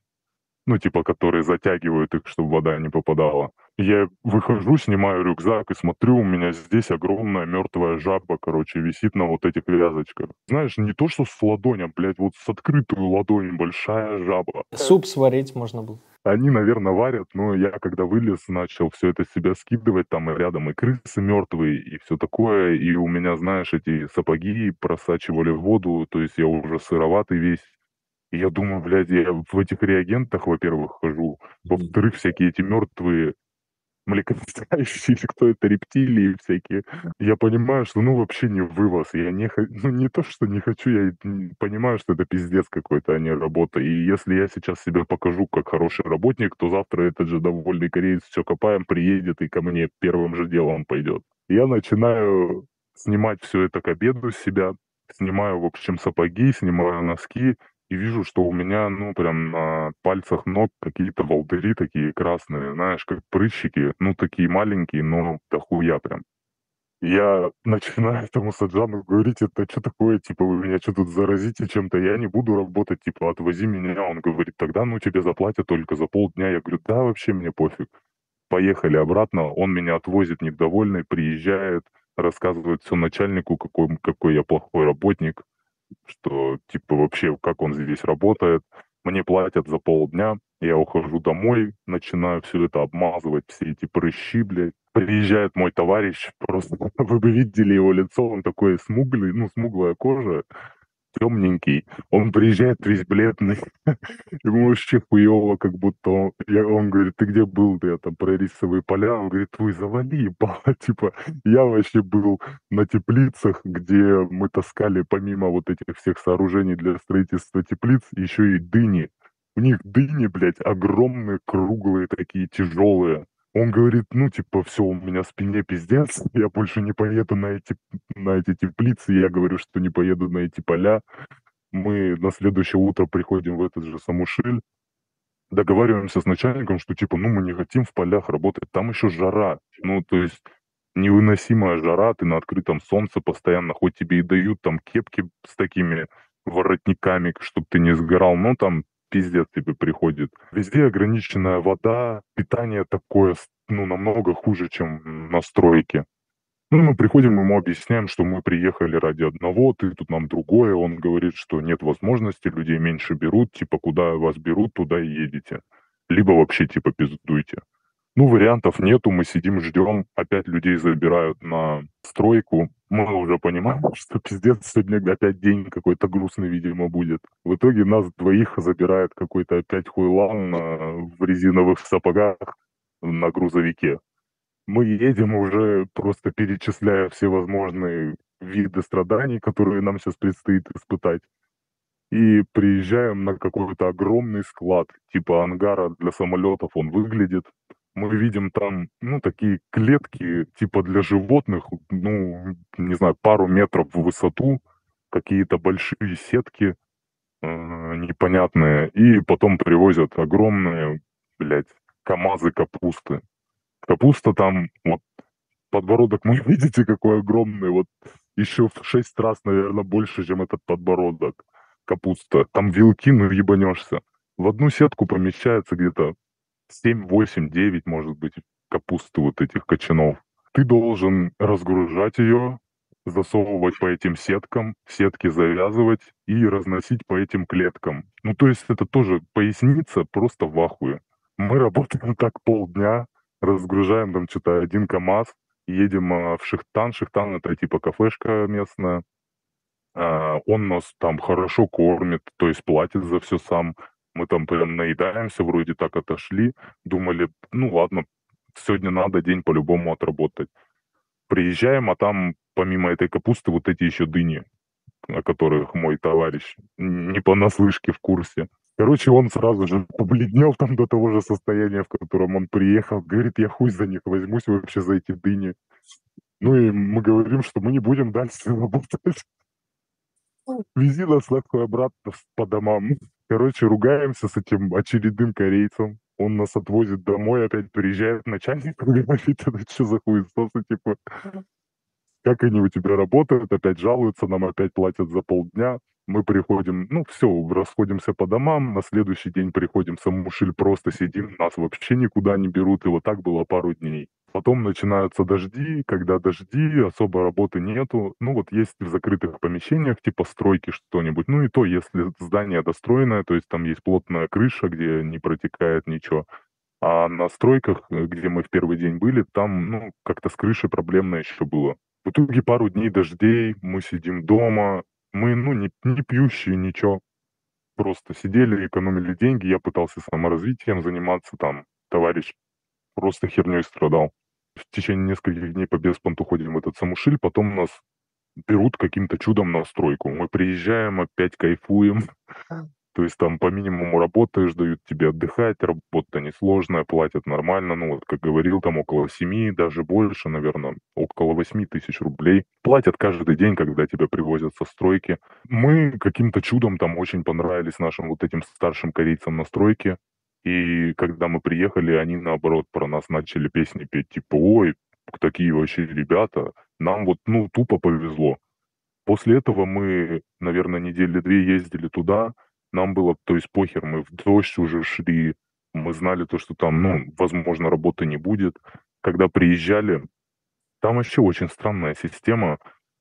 ну, типа, которые затягивают их, чтобы вода не попадала. Я выхожу, снимаю рюкзак и смотрю, у меня здесь огромная мертвая жаба, короче, висит на вот этих вязочках. Знаешь, не то, что с ладонью, а, блядь, вот с открытую ладонью большая жаба. Суп сварить можно было. Они, наверное, варят, но я, когда вылез, начал все это себя скидывать, там и рядом и крысы мертвые, и все такое, и у меня, знаешь, эти сапоги просачивали воду, то есть я уже сыроватый весь, и я думаю, блядь, я в этих реагентах, во-первых, хожу, во-вторых, всякие эти мертвые млекопитающие, кто это, рептилии всякие. Я понимаю, что ну вообще не вывоз. Я не, ну не то, что не хочу, я понимаю, что это пиздец какой-то, а не работа. И если я сейчас себя покажу как хороший работник, то завтра этот же довольный кореец все копаем, приедет и ко мне первым же делом пойдет. Я начинаю снимать все это к обеду с себя, снимаю, в общем, сапоги, снимаю носки, и вижу, что у меня, ну, прям на пальцах ног какие-то волдыри такие красные, знаешь, как прыщики, ну, такие маленькие, но дохуя прям. Я начинаю этому Саджану говорить, это что такое, типа, вы меня что тут заразите чем-то, я не буду работать, типа, отвози меня. Он говорит, тогда, ну, тебе заплатят только за полдня. Я говорю, да, вообще мне пофиг. Поехали обратно, он меня отвозит недовольный, приезжает, рассказывает все начальнику, какой, какой я плохой работник что типа вообще как он здесь работает. Мне платят за полдня, я ухожу домой, начинаю все это обмазывать, все эти прыщи, блядь. Приезжает мой товарищ, просто вы бы видели его лицо, он такой смуглый, ну, смуглая кожа, темненький. Он приезжает весь бледный. Ему вообще хуево, как будто он, я, он говорит, ты где был? Ты я там про рисовые поля. Он говорит, вы завали, ебало. Типа, я вообще был на теплицах, где мы таскали помимо вот этих всех сооружений для строительства теплиц, еще и дыни. У них дыни, блядь, огромные, круглые такие, тяжелые. Он говорит, ну, типа, все, у меня спине пиздец, я больше не поеду на эти, на эти теплицы, я говорю, что не поеду на эти поля. Мы на следующее утро приходим в этот же Самушиль, договариваемся с начальником, что, типа, ну, мы не хотим в полях работать, там еще жара. Ну, то есть невыносимая жара, ты на открытом солнце постоянно, хоть тебе и дают там кепки с такими воротниками, чтобы ты не сгорал, но там пиздец тебе приходит. Везде ограниченная вода, питание такое, ну, намного хуже, чем на стройке. Ну, мы приходим, ему объясняем, что мы приехали ради одного, ты тут нам другое. Он говорит, что нет возможности, людей меньше берут, типа, куда вас берут, туда и едете. Либо вообще, типа, пиздуйте. Ну, вариантов нету, мы сидим, ждем, опять людей забирают на стройку. Мы уже понимаем, что пиздец, сегодня опять день какой-то грустный, видимо, будет. В итоге нас двоих забирает какой-то опять хуйлан в резиновых сапогах на грузовике. Мы едем уже просто перечисляя все возможные виды страданий, которые нам сейчас предстоит испытать. и приезжаем на какой-то огромный склад, типа ангара для самолетов он выглядит. Мы видим там, ну, такие клетки, типа для животных, ну, не знаю, пару метров в высоту, какие-то большие сетки э, непонятные, и потом привозят огромные, блядь, КАМАЗы капусты. Капуста там, вот, подбородок мой, видите, какой огромный, вот, еще в шесть раз, наверное, больше, чем этот подбородок капуста. Там вилки, ну, ебанешься. В одну сетку помещается где-то 7, 8, 9, может быть, капусты вот этих кочанов. Ты должен разгружать ее, засовывать по этим сеткам, сетки завязывать и разносить по этим клеткам. Ну, то есть это тоже поясница просто в ахуе. Мы работаем так полдня, разгружаем там что-то один КАМАЗ, едем а, в Шихтан. Шихтан это типа кафешка местная. А, он нас там хорошо кормит, то есть платит за все сам. Мы там прям наедаемся, вроде так отошли. Думали, ну ладно, сегодня надо день по-любому отработать. Приезжаем, а там помимо этой капусты вот эти еще дыни, о которых мой товарищ не понаслышке в курсе. Короче, он сразу же побледнел там до того же состояния, в котором он приехал. Говорит, я хуй за них возьмусь вообще за эти дыни. Ну и мы говорим, что мы не будем дальше работать. Вези нас нахуй обратно по домам. Короче, ругаемся с этим очередным корейцем. Он нас отвозит домой, опять приезжает начальник, говорит, это что за хуесосы, типа, как они у тебя работают, опять жалуются, нам опять платят за полдня. Мы приходим, ну все, расходимся по домам, на следующий день приходим Самушиль, просто сидим, нас вообще никуда не берут, и вот так было пару дней. Потом начинаются дожди, когда дожди, особо работы нету. Ну вот есть в закрытых помещениях, типа стройки что-нибудь. Ну и то, если здание достроенное, то есть там есть плотная крыша, где не протекает ничего. А на стройках, э, где мы в первый день были, там, ну, как-то с крышей проблемно еще было. В итоге пару дней дождей, мы сидим дома, мы, ну, не, не пьющие, ничего. Просто сидели, экономили деньги, я пытался саморазвитием заниматься, там, товарищ просто херней страдал. В течение нескольких дней по беспонту ходим в этот самушиль, потом нас берут каким-то чудом на стройку. Мы приезжаем, опять кайфуем. То есть там по минимуму работаешь, дают тебе отдыхать, работа несложная, платят нормально. Ну вот, как говорил, там около 7, даже больше, наверное, около 8 тысяч рублей. Платят каждый день, когда тебя привозят со стройки. Мы каким-то чудом там очень понравились нашим вот этим старшим корейцам на стройке. И когда мы приехали, они, наоборот, про нас начали песни петь, типа, ой, такие вообще ребята, нам вот, ну, тупо повезло. После этого мы, наверное, недели две ездили туда, нам было, то есть похер, мы в дождь уже шли, мы знали то, что там, ну, возможно, работы не будет. Когда приезжали, там вообще очень странная система.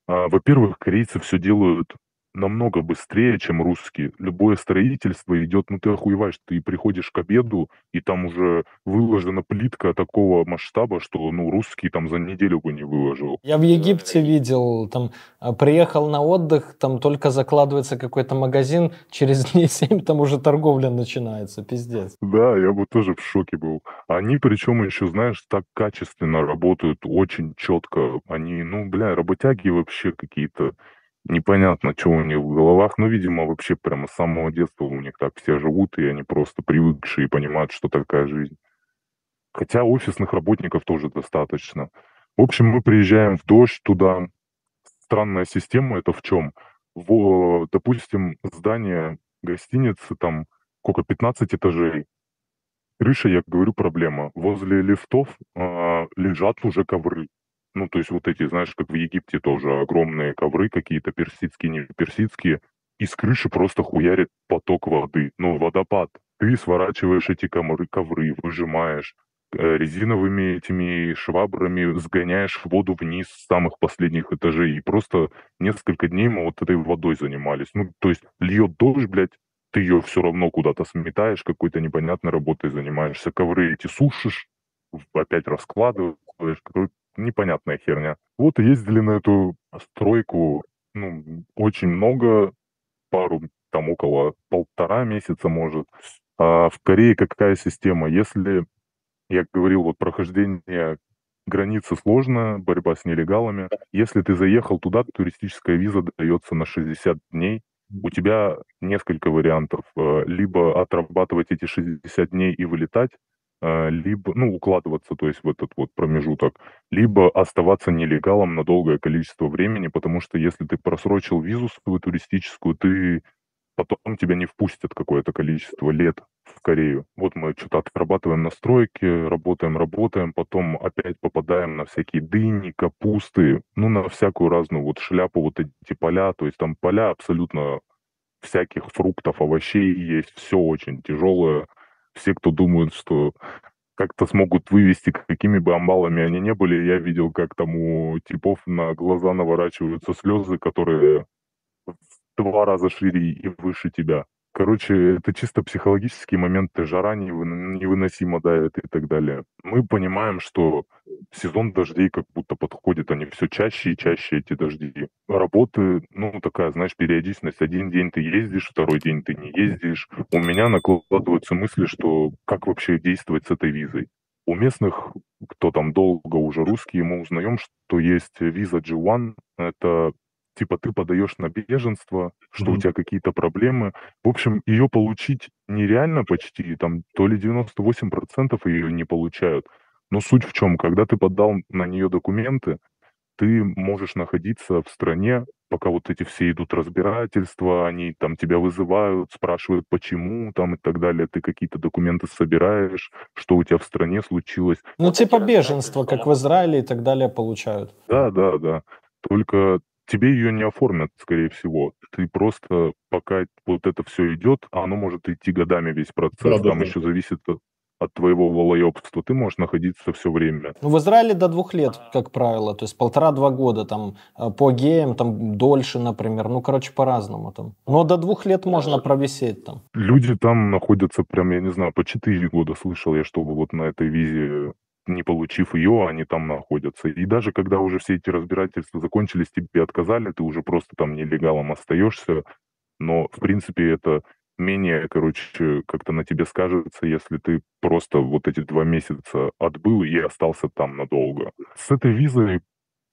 А, во-первых, корейцы все делают намного быстрее, чем русские. Любое строительство идет, ну ты охуеваешь, ты приходишь к обеду, и там уже выложена плитка такого масштаба, что ну русский там за неделю бы не выложил. Я в Египте видел, там а, приехал на отдых, там только закладывается какой-то магазин, через дней 7 там уже торговля начинается, пиздец. Да, я бы тоже в шоке был. Они причем еще, знаешь, так качественно работают, очень четко. Они, ну, бля, работяги вообще какие-то непонятно, что у них в головах, но, видимо, вообще прямо с самого детства у них так все живут, и они просто привыкшие и понимают, что такая жизнь. Хотя офисных работников тоже достаточно. В общем, мы приезжаем в дождь туда. Странная система это в чем? В, допустим, здание гостиницы, там, сколько, 15 этажей. Крыша, я говорю, проблема. Возле лифтов э, лежат уже ковры. Ну, то есть вот эти, знаешь, как в Египте тоже огромные ковры какие-то, персидские, не персидские, и с крыши просто хуярит поток воды, ну, водопад. Ты сворачиваешь эти ковры, ковры выжимаешь, э, резиновыми этими швабрами сгоняешь воду вниз с самых последних этажей. И просто несколько дней мы вот этой водой занимались. Ну, то есть льет дождь, блядь, ты ее все равно куда-то сметаешь, какой-то непонятной работой занимаешься. Ковры эти сушишь, опять раскладываешь непонятная херня. Вот ездили на эту стройку, ну, очень много, пару, там около полтора месяца, может. А в Корее какая система? Если, я говорил, вот прохождение границы сложно, борьба с нелегалами. Если ты заехал туда, туристическая виза дается на 60 дней. у тебя несколько вариантов. Э, либо отрабатывать эти 60 дней и вылетать, э, либо, ну, укладываться, то есть в этот вот промежуток, либо оставаться нелегалом на долгое количество времени, потому что если ты просрочил визу свою туристическую, ты потом тебя не впустят какое-то количество лет в Корею. Вот мы что-то отрабатываем настройки, работаем, работаем, потом опять попадаем на всякие дыни, капусты, ну, на всякую разную вот шляпу, вот эти поля, то есть там поля абсолютно всяких фруктов, овощей есть, все очень тяжелое. Все, кто думают, что как-то смогут вывести, какими бы амбалами они не были, я видел, как там у типов на глаза наворачиваются слезы, которые два раза шире и выше тебя. Короче, это чисто психологические моменты, жара невыносимо давит и так далее. Мы понимаем, что сезон дождей как будто подходит, они все чаще и чаще, эти дожди. Работы, ну, такая, знаешь, периодичность. Один день ты ездишь, второй день ты не ездишь. У меня накладываются мысли, что как вообще действовать с этой визой. У местных, кто там долго уже русские, мы узнаем, что есть виза G1. Это типа ты подаешь на беженство, что mm-hmm. у тебя какие-то проблемы. В общем, ее получить нереально почти, там то ли 98% ее не получают. Но суть в чем, когда ты подал на нее документы, ты можешь находиться в стране, пока вот эти все идут разбирательства, они там тебя вызывают, спрашивают, почему там и так далее, ты какие-то документы собираешь, что у тебя в стране случилось. Ну, типа беженство, как в Израиле и так далее получают. Да, да, да. Только тебе ее не оформят, скорее всего. Ты просто, пока вот это все идет, а оно может идти годами весь процесс, да, там да, еще зависит от, от твоего волоебства, ты можешь находиться все время. Ну, в Израиле до двух лет, как правило, то есть полтора-два года, там, э, по геям, там, дольше, например, ну, короче, по-разному там. Но до двух лет можно провисеть там. Люди там находятся прям, я не знаю, по четыре года слышал я, чтобы вот на этой визе не получив ее, они там находятся. И даже когда уже все эти разбирательства закончились, тебе отказали, ты уже просто там нелегалом остаешься. Но, в принципе, это менее, короче, как-то на тебе скажется, если ты просто вот эти два месяца отбыл и остался там надолго. С этой визой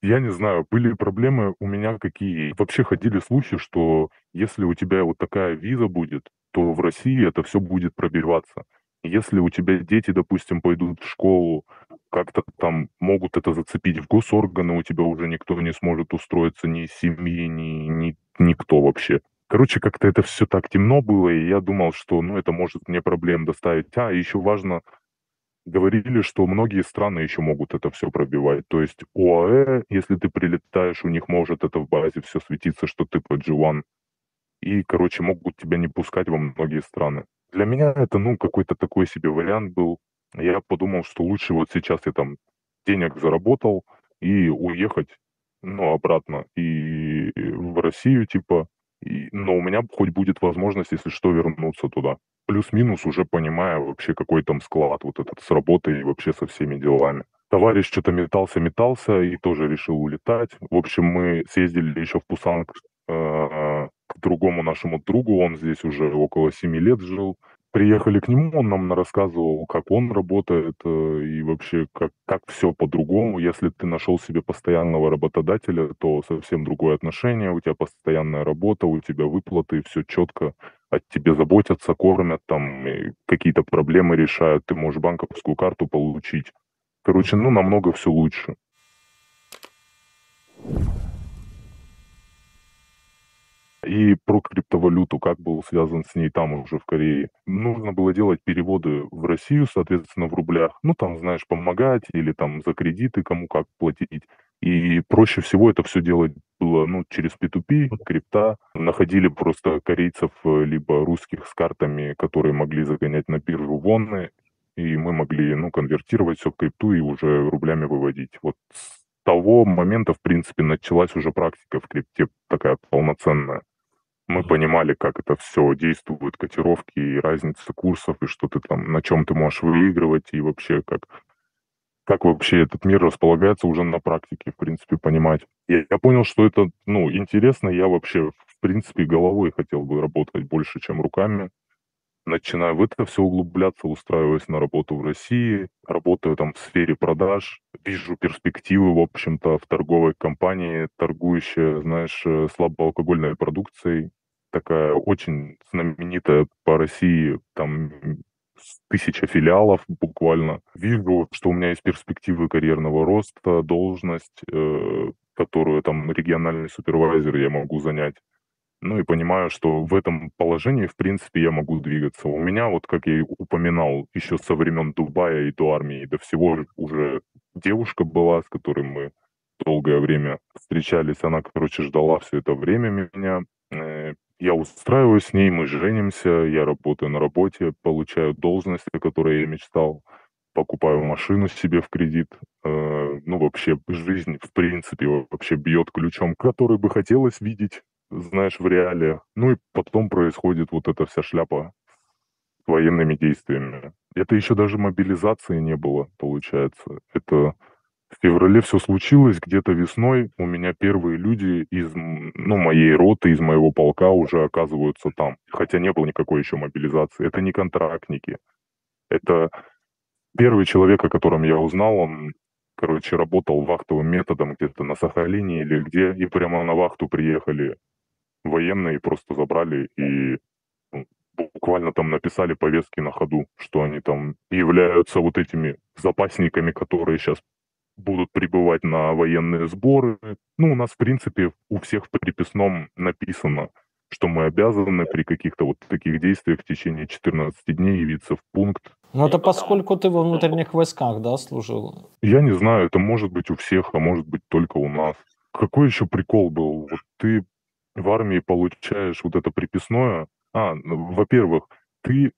я не знаю, были проблемы у меня какие. Вообще ходили слухи, что если у тебя вот такая виза будет, то в России это все будет пробиваться. Если у тебя дети, допустим, пойдут в школу, как-то там могут это зацепить в госорганы, у тебя уже никто не сможет устроиться, ни семьи, ни, ни никто вообще. Короче, как-то это все так темно было, и я думал, что ну, это может мне проблем доставить. А, еще важно, говорили, что многие страны еще могут это все пробивать. То есть ОАЭ, если ты прилетаешь, у них может это в базе все светиться, что ты по G1. И, короче, могут тебя не пускать во многие страны. Для меня это, ну, какой-то такой себе вариант был. Я подумал, что лучше вот сейчас я там денег заработал и уехать, ну, обратно и в Россию, типа, и, но у меня хоть будет возможность, если что, вернуться туда. Плюс-минус уже понимая вообще, какой там склад вот этот с работой и вообще со всеми делами. Товарищ что-то метался-метался и тоже решил улетать. В общем, мы съездили еще в Пусан э, другому нашему другу, он здесь уже около семи лет жил. Приехали к нему, он нам рассказывал, как он работает э, и вообще как, как все по-другому. Если ты нашел себе постоянного работодателя, то совсем другое отношение, у тебя постоянная работа, у тебя выплаты, все четко, о тебе заботятся, кормят, там какие-то проблемы решают, ты можешь банковскую карту получить. Короче, ну, намного все лучше. И про криптовалюту, как был связан с ней там уже в Корее. Нужно было делать переводы в Россию, соответственно, в рублях. Ну, там, знаешь, помогать или там за кредиты кому как платить. И проще всего это все делать было ну, через P2P, крипта. Находили просто корейцев э, либо русских с картами, которые могли загонять на биржу вонны, и мы могли ну, конвертировать все в крипту и уже рублями выводить. Вот с того момента, в принципе, началась уже практика в крипте такая полноценная мы понимали, как это все действует, котировки и разница курсов, и что ты там, на чем ты можешь выигрывать, и вообще как, как вообще этот мир располагается уже на практике, в принципе, понимать. Я, я понял, что это, ну, интересно, я вообще, в принципе, головой хотел бы работать больше, чем руками. Начинаю в это все углубляться, устраиваюсь на работу в России, работаю там в сфере продаж, вижу перспективы, в общем-то, в торговой компании, торгующей, знаешь, э, слабоалкогольной продукцией такая очень знаменитая по России, там тысяча филиалов буквально. Вижу, что у меня есть перспективы карьерного роста, должность, э, которую там региональный супервайзер я могу занять. Ну и понимаю, что в этом положении, в принципе, я могу двигаться. У меня, вот как я и упоминал, еще со времен Дубая и до армии, и до всего уже девушка была, с которой мы долгое время встречались. Она, короче, ждала все это время меня. Э, я устраиваюсь с ней, мы женимся, я работаю на работе, получаю должность, о которой я мечтал, покупаю машину себе в кредит. Э, ну, вообще, жизнь, в принципе, вообще бьет ключом, который бы хотелось видеть, знаешь, в реале. Ну и потом происходит вот эта вся шляпа с военными действиями. Это еще даже мобилизации не было, получается. Это в феврале все случилось, где-то весной у меня первые люди из ну, моей роты, из моего полка уже оказываются там. Хотя не было никакой еще мобилизации. Это не контрактники. Это первый человек, о котором я узнал, он, короче, работал вахтовым методом где-то на Сахалине или где, и прямо на вахту приехали военные, просто забрали и ну, буквально там написали повестки на ходу, что они там являются вот этими запасниками, которые сейчас будут прибывать на военные сборы. Ну, у нас, в принципе, у всех в приписном написано, что мы обязаны при каких-то вот таких действиях в течение 14 дней явиться в пункт. Ну, это поскольку ты во внутренних войсках, да, служил? Я не знаю, это может быть у всех, а может быть только у нас. Какой еще прикол был? Вот ты в армии получаешь вот это приписное. А, ну, во-первых, ты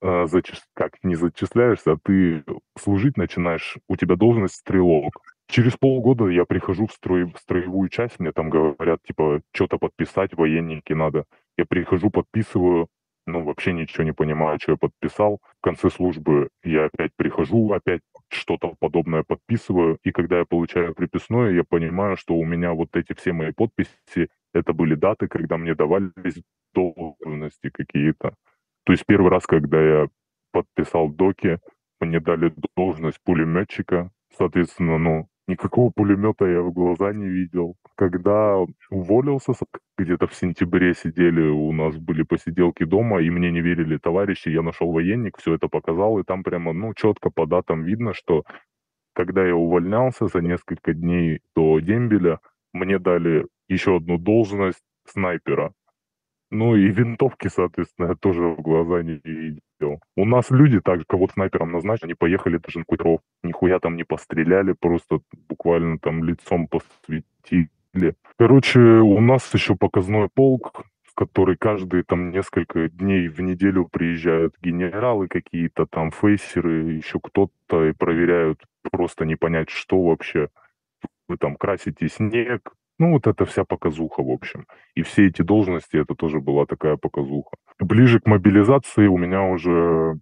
э, зачис... как не зачисляешься, а ты служить начинаешь, у тебя должность стрелок. Через полгода я прихожу в, строй... в строевую часть, мне там говорят, типа, что-то подписать, военники надо. Я прихожу, подписываю, ну, вообще ничего не понимаю, что я подписал. В конце службы я опять прихожу, опять что-то подобное подписываю, и когда я получаю приписное, я понимаю, что у меня вот эти все мои подписи, это были даты, когда мне давались должности какие-то. То есть первый раз, когда я подписал доки, мне дали должность пулеметчика. Соответственно, ну, никакого пулемета я в глаза не видел. Когда уволился, где-то в сентябре сидели, у нас были посиделки дома, и мне не верили товарищи, я нашел военник, все это показал, и там прямо, ну, четко по датам видно, что когда я увольнялся за несколько дней до дембеля, мне дали еще одну должность снайпера. Ну и винтовки, соответственно, я тоже в глаза не видел. У нас люди также, кого снайпером назначили, они поехали даже на Куйтров. Нихуя там не постреляли, просто буквально там лицом посветили. Короче, у нас еще показной полк, в который каждые там несколько дней в неделю приезжают генералы какие-то, там фейсеры, еще кто-то, и проверяют просто не понять, что вообще. Вы там красите снег, ну, вот это вся показуха, в общем. И все эти должности, это тоже была такая показуха. Ближе к мобилизации у меня уже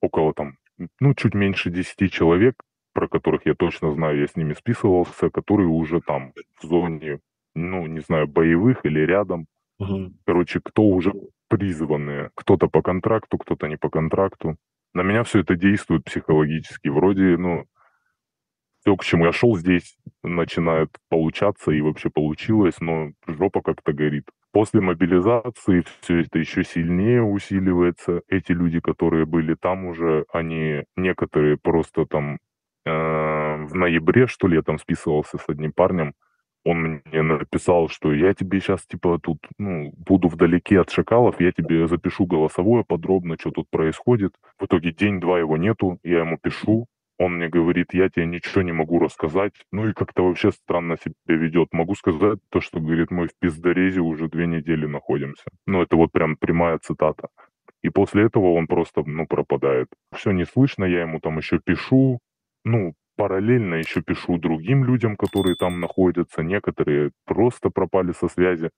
около там, ну, чуть меньше 10 человек, про которых я точно знаю, я с ними списывался, которые уже там в зоне, ну, не знаю, боевых или рядом. Угу. Короче, кто уже призванные. Кто-то по контракту, кто-то не по контракту. На меня все это действует психологически. Вроде, ну, все, к чему я шел здесь, начинает получаться и вообще получилось, но жопа как-то горит. После мобилизации все это еще сильнее усиливается. Эти люди, которые были там уже, они некоторые просто там э, в ноябре, что ли, я там списывался с одним парнем, он мне написал, что я тебе сейчас, типа, тут, ну, буду вдалеке от шакалов, я тебе запишу голосовое подробно, что тут происходит. В итоге день-два его нету, я ему пишу, он мне говорит, я тебе ничего не могу рассказать. Ну и как-то вообще странно себя ведет. Могу сказать то, что, говорит, мы в пиздорезе уже две недели находимся. Ну это вот прям прямая цитата. И после этого он просто, ну, пропадает. Все не слышно, я ему там еще пишу. Ну, параллельно еще пишу другим людям, которые там находятся. Некоторые просто пропали со связи.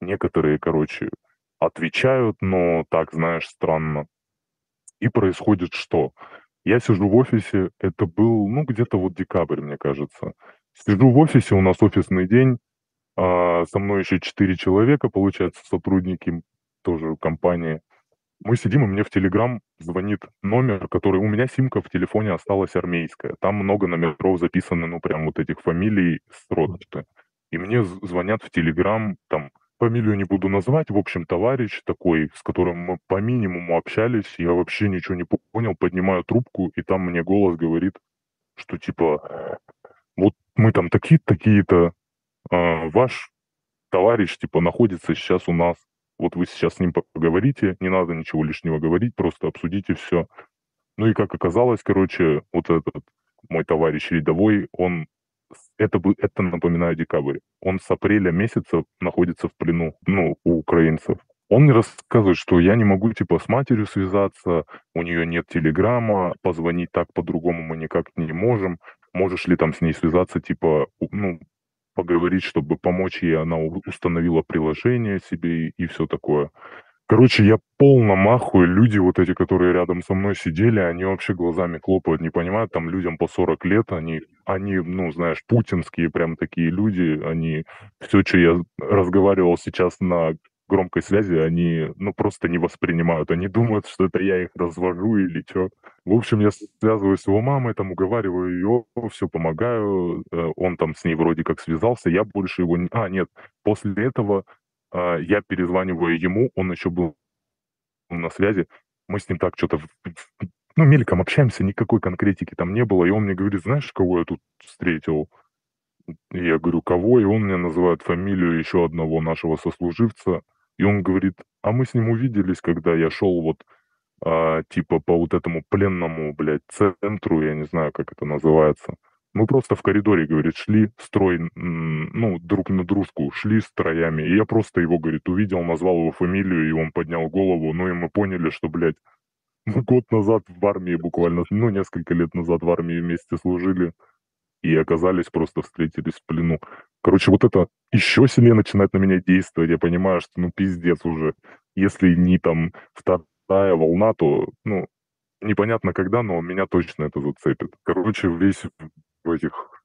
Некоторые, короче, отвечают, но так, знаешь, странно. И происходит что? Я сижу в офисе, это был, ну, где-то вот декабрь, мне кажется. Сижу в офисе, у нас офисный день, а, со мной еще четыре человека, получается, сотрудники тоже компании. Мы сидим, и мне в Телеграм звонит номер, который... У меня симка в телефоне осталась армейская. Там много номеров записано, ну, прям вот этих фамилий с роты. И мне звонят в Телеграм, там, фамилию не буду называть, в общем, товарищ такой, с которым мы по минимуму общались, я вообще ничего не понял, поднимаю трубку, и там мне голос говорит, что типа, вот мы там такие-то, такие-то, э, ваш товарищ, типа, находится сейчас у нас, вот вы сейчас с ним поговорите, не надо ничего лишнего говорить, просто обсудите все. Ну и как оказалось, короче, вот этот мой товарищ рядовой, он это, это напоминаю декабрь. Он с апреля месяца находится в плену, ну, у украинцев. Он мне рассказывает, что я не могу, типа, с матерью связаться, у нее нет телеграмма, позвонить так по-другому мы никак не можем. Можешь ли там с ней связаться, типа, ну, поговорить, чтобы помочь ей, она установила приложение себе и, и все такое. Короче, я полно махую. Люди вот эти, которые рядом со мной сидели, они вообще глазами хлопают, не понимают. Там людям по 40 лет, они, они, ну, знаешь, путинские прям такие люди. Они все, что я разговаривал сейчас на громкой связи, они, ну, просто не воспринимают. Они думают, что это я их развожу или что. В общем, я связываюсь с его мамой, там, уговариваю ее, все помогаю. Э, он там с ней вроде как связался, я больше его. А, нет, после этого а, я перезваниваю ему, он еще был на связи, мы с ним так что-то, ну, мельком общаемся, никакой конкретики там не было, и он мне говорит, знаешь, кого я тут встретил? Я говорю, кого? И он мне называет фамилию еще одного нашего сослуживца, и он говорит, а мы с ним увиделись, когда я шел вот а, типа по вот этому пленному, блядь, центру, я не знаю, как это называется. Мы просто в коридоре, говорит, шли строй, ну, друг на дружку, шли строями. И я просто его, говорит, увидел, назвал его фамилию, и он поднял голову. Ну, и мы поняли, что, блядь, год назад в армии буквально, ну, несколько лет назад в армии вместе служили. И оказались, просто встретились в плену. Короче, вот это еще сильнее начинает на меня действовать. Я понимаю, что, ну, пиздец уже. Если не там вторая волна, то, ну, непонятно когда, но меня точно это зацепит. Короче, весь в этих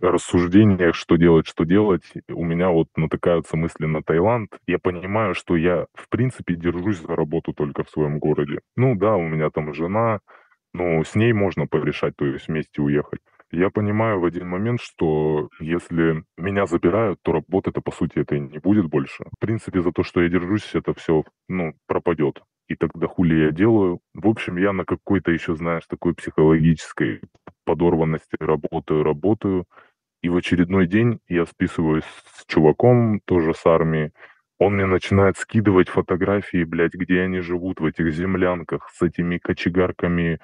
рассуждениях, что делать, что делать, у меня вот натыкаются мысли на Таиланд. Я понимаю, что я, в принципе, держусь за работу только в своем городе. Ну да, у меня там жена, но с ней можно порешать, то есть вместе уехать. Я понимаю в один момент, что если меня забирают, то работы-то, по сути, это не будет больше. В принципе, за то, что я держусь, это все, ну, пропадет. И тогда хули я делаю? В общем, я на какой-то еще, знаешь, такой психологической подорванности работаю, работаю. И в очередной день я списываюсь с чуваком, тоже с армии. Он мне начинает скидывать фотографии, блядь, где они живут в этих землянках с этими кочегарками,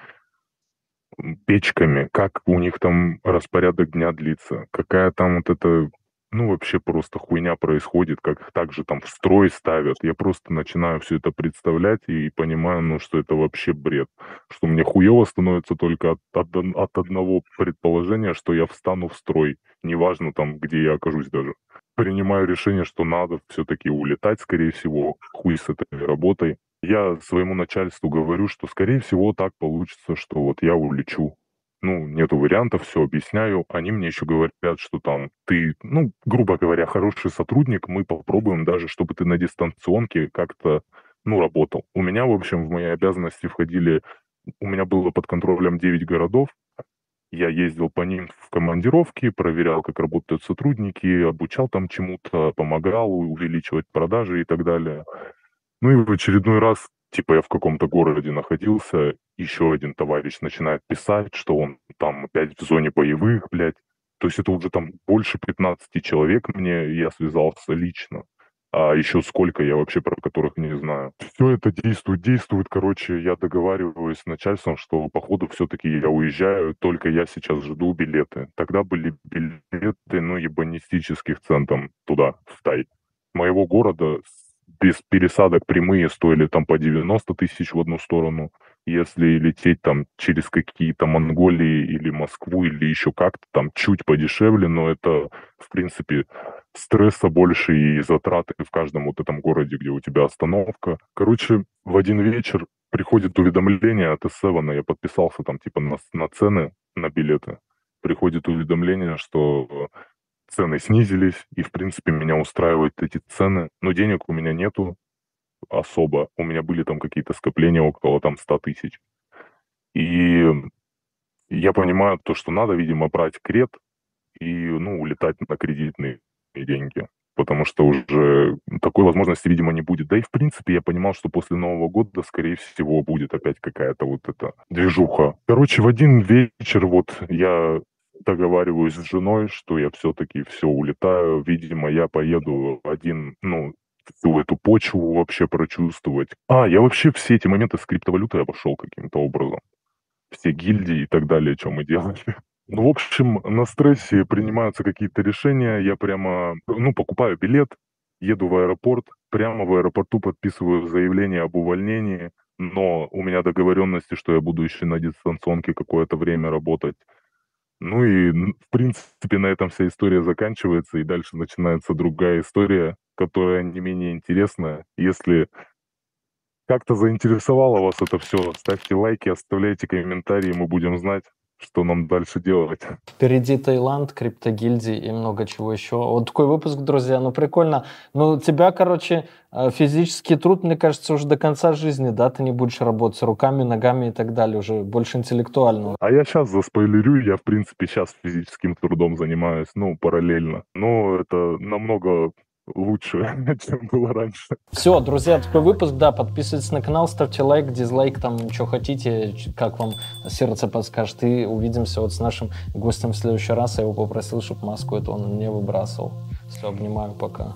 печками, как у них там распорядок дня длится, какая там вот эта ну, вообще просто хуйня происходит, как их также там в строй ставят. Я просто начинаю все это представлять и понимаю, ну, что это вообще бред. Что мне хуево становится только от, от, от одного предположения, что я встану в строй. Неважно там, где я окажусь даже. Принимаю решение, что надо все-таки улетать, скорее всего, хуй с этой работой. Я своему начальству говорю, что, скорее всего, так получится, что вот я улечу ну, нету вариантов, все объясняю. Они мне еще говорят, что там ты, ну, грубо говоря, хороший сотрудник, мы попробуем даже, чтобы ты на дистанционке как-то, ну, работал. У меня, в общем, в мои обязанности входили, у меня было под контролем 9 городов, я ездил по ним в командировки, проверял, как работают сотрудники, обучал там чему-то, помогал увеличивать продажи и так далее. Ну и в очередной раз типа я в каком-то городе находился, еще один товарищ начинает писать, что он там опять в зоне боевых, блядь. То есть это уже там больше 15 человек мне, я связался лично. А еще сколько я вообще про которых не знаю. Все это действует, действует. Короче, я договариваюсь с начальством, что походу все-таки я уезжаю, только я сейчас жду билеты. Тогда были билеты, ну, ебанистических цен там туда, в Тай. Моего города без пересадок прямые стоили там по 90 тысяч в одну сторону. Если лететь там через какие-то Монголии или Москву или еще как-то там чуть подешевле, но это, в принципе, стресса больше и затраты в каждом вот этом городе, где у тебя остановка. Короче, в один вечер приходит уведомление от S7, я подписался там типа на, на цены на билеты. Приходит уведомление, что цены снизились, и, в принципе, меня устраивают эти цены, но денег у меня нету особо. У меня были там какие-то скопления около там 100 тысяч. И я понимаю то, что надо, видимо, брать кред и, ну, улетать на кредитные деньги. потому что уже такой возможности, видимо, не будет. Да и, в принципе, я понимал, что после Нового года, скорее всего, будет опять какая-то вот эта движуха. Короче, в один вечер вот я договариваюсь с женой, что я все-таки все улетаю. Видимо, я поеду один, ну, всю эту почву вообще прочувствовать. А, я вообще все эти моменты с криптовалютой обошел каким-то образом. Все гильдии и так далее, что мы делали. Ну, в общем, на стрессе принимаются какие-то решения. Я прямо, ну, покупаю билет, еду в аэропорт, прямо в аэропорту подписываю заявление об увольнении, но у меня договоренности, что я буду еще на дистанционке какое-то время работать. Ну и, в принципе, на этом вся история заканчивается, и дальше начинается другая история, которая не менее интересная. Если как-то заинтересовало вас это все, ставьте лайки, оставляйте комментарии, мы будем знать что нам дальше делать. Впереди Таиланд, криптогильдии и много чего еще. Вот такой выпуск, друзья, ну прикольно. Ну тебя, короче, э, физический труд, мне кажется, уже до конца жизни, да, ты не будешь работать руками, ногами и так далее, уже больше интеллектуально. А я сейчас заспойлерю, я, в принципе, сейчас физическим трудом занимаюсь, ну, параллельно. Но это намного лучше, чем было раньше. Все, друзья, такой выпуск, да, подписывайтесь на канал, ставьте лайк, дизлайк, там, что хотите, как вам сердце подскажет, и увидимся вот с нашим гостем в следующий раз. Я его попросил, чтобы маску эту он не выбрасывал. Все, обнимаю, пока.